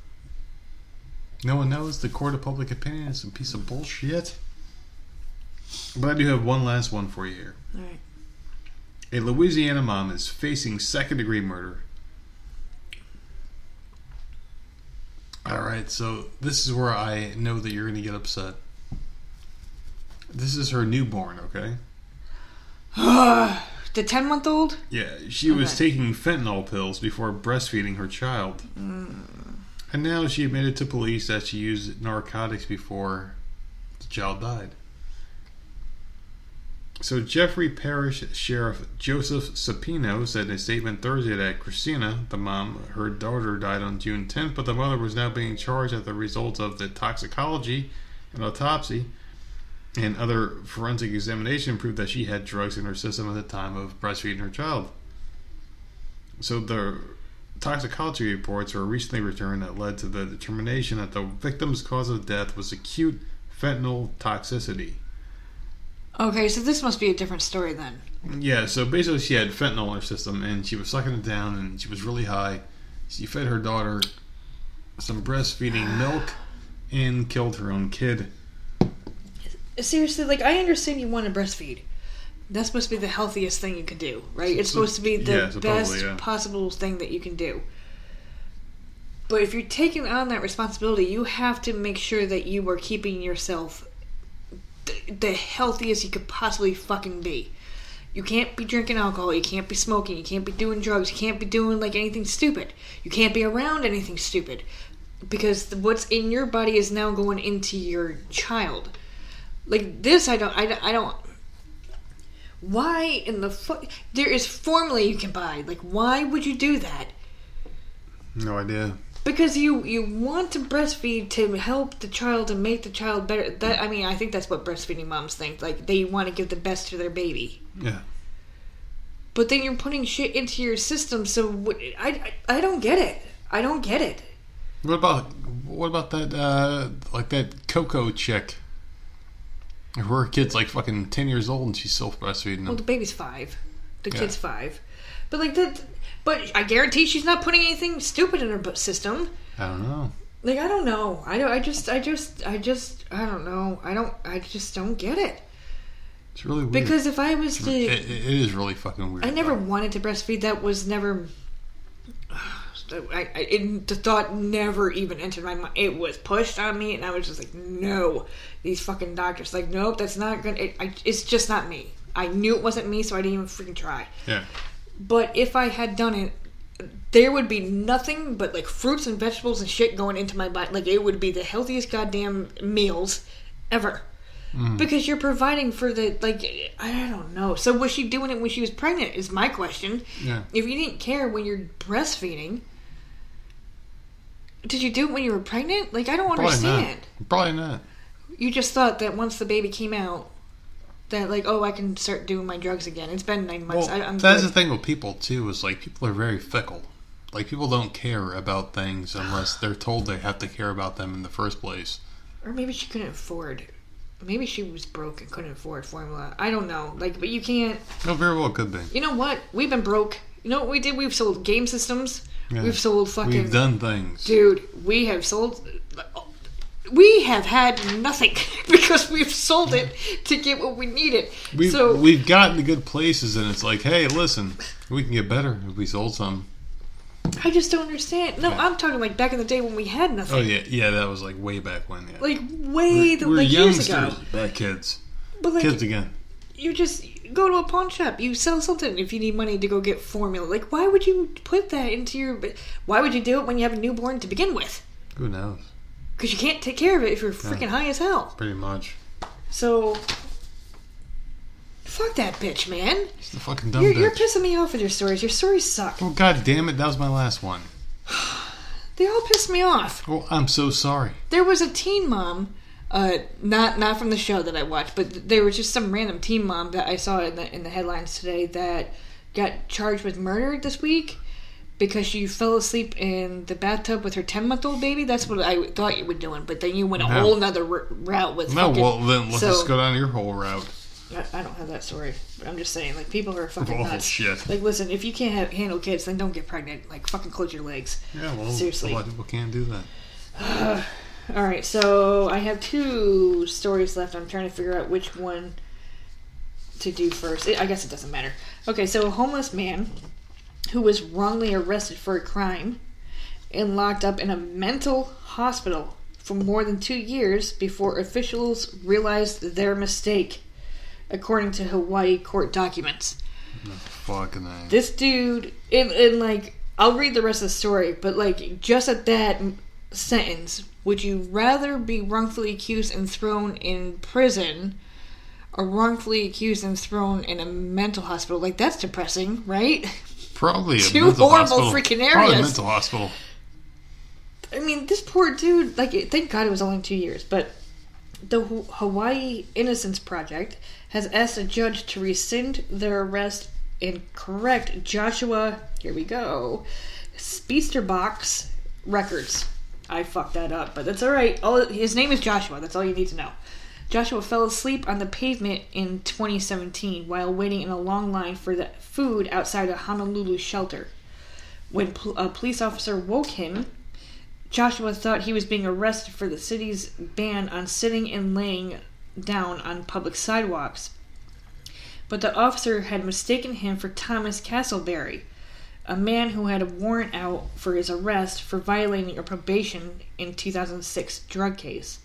No one knows. The court of public opinion is a piece of bullshit. But I do have one last one for you here. All right. A Louisiana mom is facing second degree murder. All right, so this is where I know that you're going to get upset. This is her newborn, okay? the ten month old. Yeah, she was Okay. taking fentanyl pills before breastfeeding her child. Mm. And now she admitted to police that she used narcotics before the child died. So Jefferson Parish Sheriff Joseph Sapino said in a statement Thursday that Christina, the mom, her daughter died on June 10th, but the mother was now being charged as the result of the toxicology and autopsy and other forensic examination proved that she had drugs in her system at the time of breastfeeding her child. So the toxicology reports were recently returned that led to the determination that the victim's cause of death was acute fentanyl toxicity. Okay, so this must be a different story then. Yeah, so basically she had fentanyl in her system and she was sucking it down and she was really high. She fed her daughter some breastfeeding milk and killed her own kid. Seriously, like I understand you want to breastfeed. That's supposed to be the healthiest thing you can do, right? It's supposed to be the Yeah, best yeah. possible thing that you can do. But if you're taking on that responsibility, you have to make sure that you are keeping yourself the, healthiest you could possibly fucking be. You can't be drinking alcohol, you can't be smoking, you can't be doing drugs, you can't be doing like anything stupid. You can't be around anything stupid because what's in your body is now going into your child. Like this, I don't, I I don't. Why in the fuck? There is formula you can buy. Like, why would you do that? No idea. Because you you want to breastfeed to help the child and make the child better. That I mean, I think that's what breastfeeding moms think. Like they want to give the best to their baby. Yeah. But then you're putting shit into your system. So what, I, I I don't get it. I don't get it. What about what about that uh like that Coco chick? Her kid's like fucking ten years old and she's still breastfeeding Well, the baby's five. The Yeah. kid's five. But like that. But I guarantee she's not putting anything stupid in her system. I don't know. Like I don't know. I don't. I just. I just. I just. I don't know. I don't. I just don't get it. It's really weird. Because if I was to, it, it is really fucking weird. I never though. wanted to breastfeed. That was never. I, I it, the thought never even entered my mind. It was pushed on me, and I was just like, no. These fucking doctors, like, nope, that's not gonna. It, I, it's just not me. I knew it wasn't me, so I didn't even freaking try. Yeah. But if I had done it, there would be nothing but like fruits and vegetables and shit going into my body. Like it would be the healthiest goddamn meals ever. Mm. Because you're providing for the like I don't know. So was she doing it when she was pregnant? Is my question. Yeah. If you didn't care when you're breastfeeding, did you do it when you were pregnant? Like I don't Probably understand. not. Probably not. You just thought that once the baby came out, that like oh I can start doing my drugs again. It's been nine months. Well, I, I'm that's good. the thing with people too. Is like people are very fickle. Like people don't care about things unless they're told they have to care about them in the first place. Or maybe she couldn't afford. Maybe she was broke and couldn't afford formula. I don't know. Like, but you can't. No, very well could be. You know what? We've been broke. You know what we did? We've sold game systems. Yeah. We've sold fucking. We've done things. Dude, we have sold. We have had nothing because we've sold it to get what we needed. We've, so we've gotten to good places, and it's like, hey, listen, we can get better if we sold some. I just don't understand. No, I'm talking like back in the day when we had nothing. Oh yeah, yeah, that was like way back when. Yeah, Like way the we're like years ago. back kids, But like kids again. you just go to a pawn shop you sell something if you need money to go get formula like why would you put that into your why would you do it when you have a newborn to begin with Who knows? Because you can't take care of it if you're freaking high as hell. Pretty much. so fuck that bitch man. It's the fucking dumb you're, you're pissing me off with your stories. Your stories suck. Well, god damn it, that was my last one. they all piss me off. Well, I'm so sorry. there was a teen mom uh, not not from the show that I watched, but there was just some random teen mom that I saw in the in the headlines today that got charged with murder this week because she fell asleep in the bathtub with her ten month old baby. That's what I thought you were doing, but then you went a No. whole nother r- route with. No, fucking, well then let's so- just go down your whole route. I, I don't have that story, but I'm just saying, like people are fucking Oh nuts. shit. Like, listen, if you can't have, handle kids, then don't get pregnant. Like, fucking close your legs. Yeah, well, Seriously. a lot of people can't do that. All right, so I have two stories left. I'm trying to figure out which one to do first. I guess it doesn't matter. Okay, so a homeless man who was wrongly arrested for a crime and locked up in a mental hospital for more than two years before officials realized their mistake, according to Hawaii court documents. Fucking A. This dude, and, and like, I'll read the rest of the story, but like, just at that, sentence would you rather be wrongfully accused and thrown in prison or wrongfully accused and thrown in a mental hospital? Like that's depressing, right? Probably a Two mental horrible hospital. freaking Probably a mental hospital. I mean, this poor dude, like, thank God it was only two years, but the Hawaii Innocence Project has asked a judge to rescind their arrest and correct Joshua, here we go, Speesterbox records. I fucked that up, but that's alright. All His name is Joshua, that's all you need to know. Joshua fell asleep on the pavement in 2017 while waiting in a long line for the food outside a Honolulu shelter. When pol- a police officer woke him, Joshua thought he was being arrested for the city's ban on sitting and laying down on public sidewalks. But the officer had mistaken him for Thomas Castleberry, a man who had a warrant out for his arrest for violating a probation in 2006 drug case.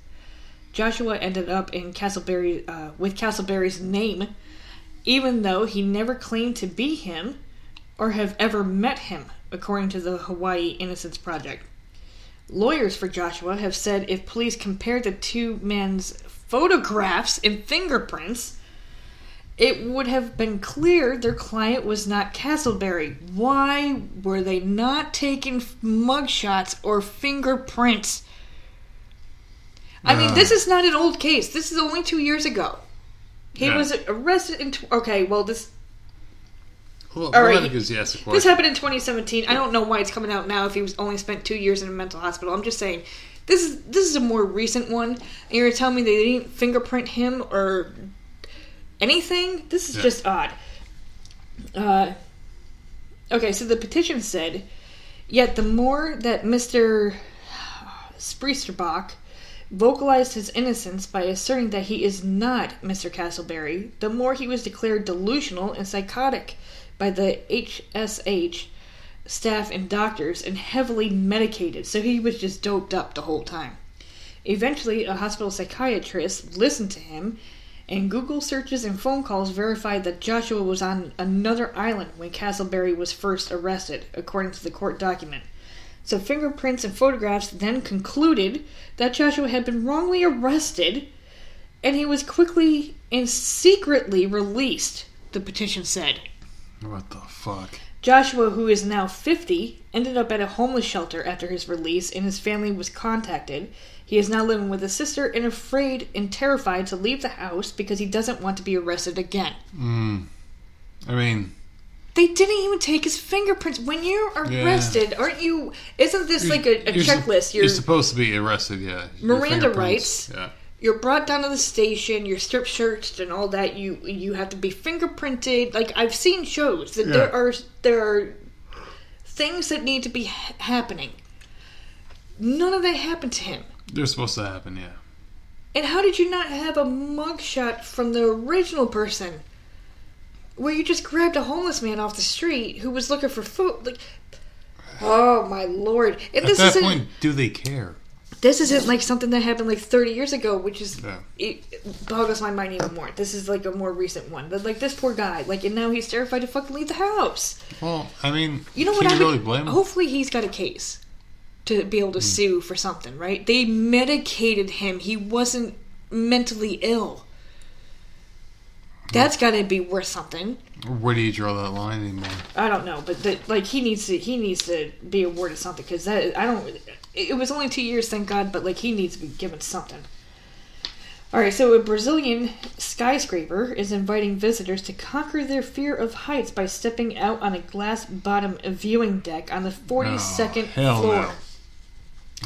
Joshua ended up in Castleberry uh, with Castleberry's name, even though he never claimed to be him or have ever met him, according to the Hawaii Innocence Project. Lawyers for Joshua have said if police compared the two men's photographs and fingerprints, it would have been clear their client was not Castleberry. Why were they not taking mugshots or fingerprints? I mean, this is not an old case. This is only two years ago. He Yeah. was arrested in. Tw- okay, well, this Well, All well, right. because you asked the this happened in 2017. I don't know why it's coming out now. If he was only spent two years in a mental hospital, I'm just saying this is this is a more recent one. And you're telling me they didn't fingerprint him or anything? This is Yeah. just odd. Uh, okay, so the petition said, yet the more that Mr. Spriestersbach vocalized his innocence by asserting that he is not Mr. Castleberry, the more he was declared delusional and psychotic by the HSH staff and doctors and heavily medicated, so he was just doped up the whole time. Eventually, a hospital psychiatrist listened to him, and Google searches and phone calls verified that Joshua was on another island when Castleberry was first arrested, according to the court document. So, fingerprints and photographs then concluded that Joshua had been wrongly arrested and he was quickly and secretly released, the petition said. What the fuck? Joshua, who is now 50, ended up at a homeless shelter after his release, and his family was contacted. He is now living with his sister and afraid and terrified to leave the house because he doesn't want to be arrested again. Mm. I mean, They didn't even take his fingerprints. When you're Yeah. arrested, aren't you? Isn't this like a, a you're checklist? You're, You're supposed to be arrested, yeah. Miranda rights. Yeah. you're brought down to the station. You're strip searched and all that. You you have to be fingerprinted. Like I've seen shows that Yeah. there are there are things that need to be ha- happening. None of that happened to him. They're supposed to happen, yeah. And how did you not have a mugshot from the original person? Where you just grabbed a homeless man off the street who was looking for food. Like, oh my lord! And At this that isn't point, do they care? this isn't like something that happened like 30 years ago, which is Yeah. it boggles my mind even more. This is like a more recent one. But like this poor guy, like, and now he's terrified to fucking leave the house. Well, I mean, You know what? I really mean, blame him? hopefully he's got a case to be able to Hmm. sue for something, right? They medicated him. He wasn't mentally ill. That's got to be worth something. Where do you draw that line anymore? I don't know, but like he needs to he needs to be awarded something because that I don't. It was only two years, thank God, but like he needs to be given something. All right, so a Brazilian skyscraper is inviting visitors to conquer their fear of heights by stepping out on a glass bottom viewing deck on the 42nd Oh, floor. no.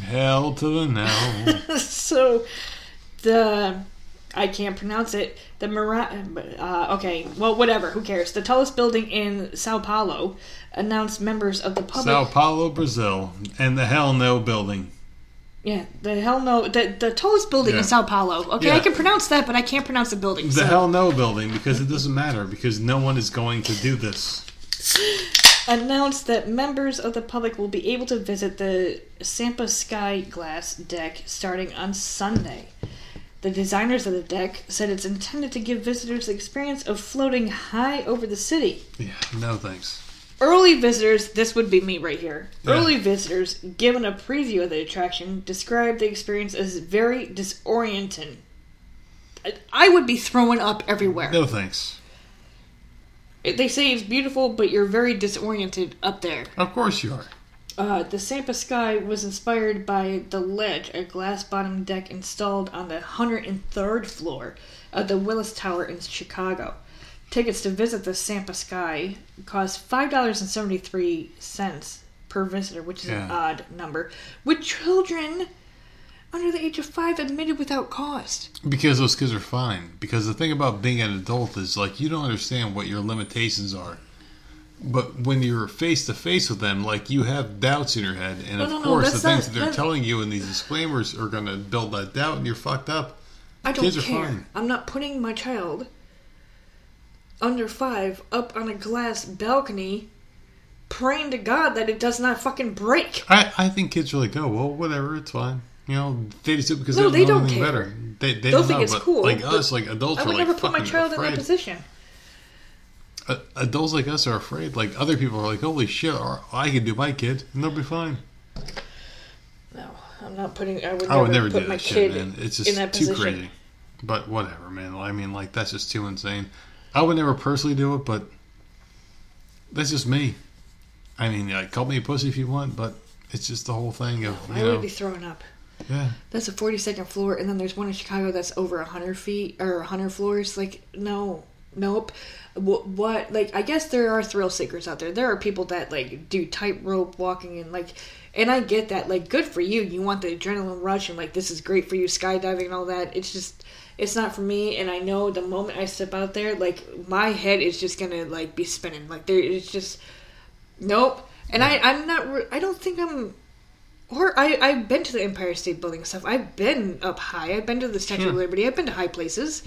Hell to the no. so the I can't pronounce it. The Mara- uh, okay, well, whatever. Who cares? The tallest building in Sao Paulo announced members of the public. Sao Paulo, Brazil, and the Hell No building. yeah, the hell no. The the tallest building Yeah. in Sao Paulo. Okay, I can pronounce that, but I can't pronounce the building. The so- Hell No building, because it doesn't matter, because no one is going to do this. announced that members of the public will be able to visit the Sampa Sky Glass deck starting on Sunday. The designers of the deck said it's intended to give visitors the experience of floating high over the city. Yeah, no thanks. Early visitors, this would be me right here. Yeah. Early visitors, given a preview of the attraction, described the experience as very disorienting. I- I would be throwing up everywhere. No thanks. They say it's beautiful, but you're very disoriented up there. Of course you are. Uh, the Sampa Sky was inspired by the Ledge, a glass bottom deck installed on the 103rd floor of the Willis Tower in Chicago. Tickets to visit the Sampa Sky cost $5.73 per visitor, which is an odd number, with children under the age of five admitted without cost. Because those kids are fine. Because the thing about being an adult is like you don't understand what your limitations are. But when you're face to face with them, like you have doubts in your head, and No, of no, no, course the that's things not- that they're telling you in these disclaimers are going to build that doubt, and you're fucked up. I don't Kids are care. I'm not putting my child under five up on a glass balcony praying to God that it does not fucking break. I, I think kids are like, oh well, whatever, it's fine. You know, they just do it because No, they they don't know don't care. better. They, they They'll don't think know, it's cool, Like us, like adults I are would like never put my child in that position. Uh, adults like us are afraid. Like other people are like, holy shit, or I can do my kid, and they'll be fine. No, I'm not putting. I would I would never never put do my that shit, kid man. It's in just that too position. crazy. But whatever, man. I mean, like that's just too insane. I would never personally do it, but that's just me. I mean, like, call me a pussy if you want, but it's just the whole thing of I you would be throwing up. yeah. That's a 42nd floor, and then there's one in Chicago that's over 100 feet or 100 floors. Like, no, nope. What, what? Like, I guess there are thrill seekers out there. There are people that like do tightrope walking and like, and I get that. Like, good for you. You want the adrenaline rush and like this is great for you, skydiving and all that. It's just, it's not for me. And I know the moment I step out there, like my head is just gonna like be spinning. Like there, it's just, nope. And I, I'm not. I don't think I'm or I, I've been to the Empire State Building stuff. I've been up high. I've been to the Statue of hmm. Liberty. I've been to high places.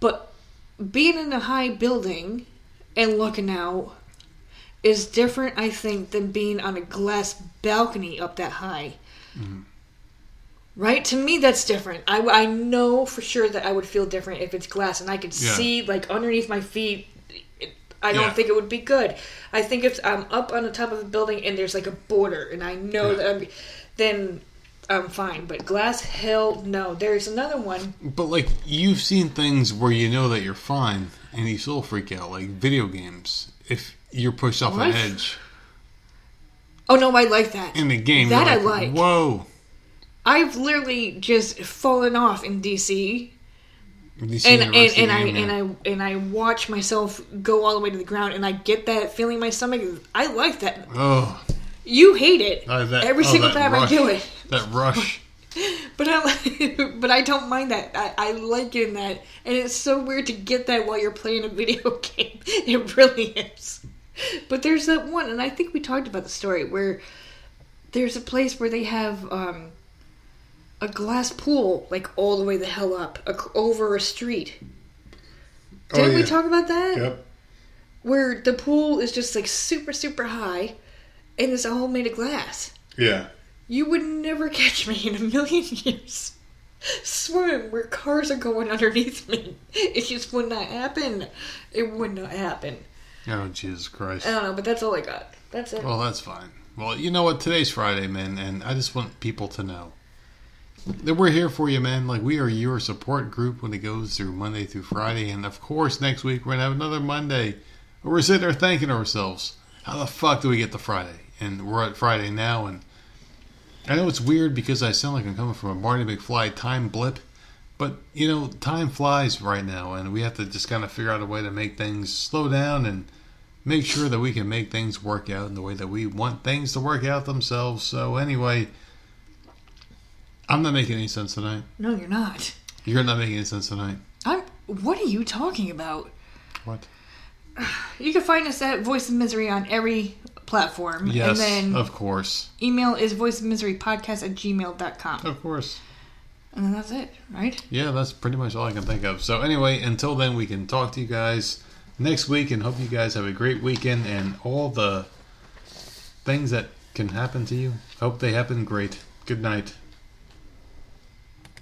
But being in a high building and looking out is different, I think, than being on a glass balcony up that high. Mm-hmm. Right? To me, that's different. I, I know for sure that I would feel different if it's glass and I could Yeah. see, like, underneath my feet. It- I don't Yeah. think it would be good. I think if I'm up on the top of a building and there's like a border and I know Yeah. that I'm, then I'm fine. But glass, hell no. There's another one. But like you've seen things where you know that you're fine, and you still freak out, like video games. If you're pushed off What? an edge Oh no, I like that. in the game, That you're I like. Whoa! I've literally just fallen off in DC, see and and, and I and. I and I watch myself go all the way to the ground, and I get that feeling in my stomach. I like that. oh, You hate it uh, that, every oh, single time rush, I do it, That rush. but I but I don't mind that. I, I like it in that, and it's so weird to get that while you're playing a video game. It really is. But there's that one, and I think we talked about the story where there's a place where they have um, a glass pool, like all the way the hell up, ac- over a street. Didn't we talk about that? Yep. Where the pool is just like super, super high, and it's all made of glass. Yeah. You would never catch me in a million years swimming where cars are going underneath me. It just would not happen. It would not happen. Oh Jesus Christ. I don't know, but that's all I got. That's it. Well, that's fine. Well, you know what? Today's Friday, man, and I just want people to know that we're here for you, man. Like, we are your support group when it goes through Monday through Friday. And of course, next week we're going to have another Monday where we're sitting there thanking ourselves. How the fuck do we get to Friday? And we're at Friday now. And I know it's weird because I sound like I'm coming from a Marty McFly time blip. But, you know, time flies right now. And we have to just kind of figure out a way to make things slow down and make sure that we can make things work out in the way that we want things to work out themselves. So anyway, I'm not making any sense tonight. No, you're not. You're not making any sense tonight. I'm. What are you talking about? What? You can find us at Voice of Misery on every platform. Yes, and then of course, email is voiceofmiserypodcast at gmail.com. of course. And then that's it, right? Yeah, that's pretty much all I can think of. So anyway, until then, we can talk to you guys next week, and hope you guys have a great weekend and all the things that can happen to you. Hope they happen great. Good night.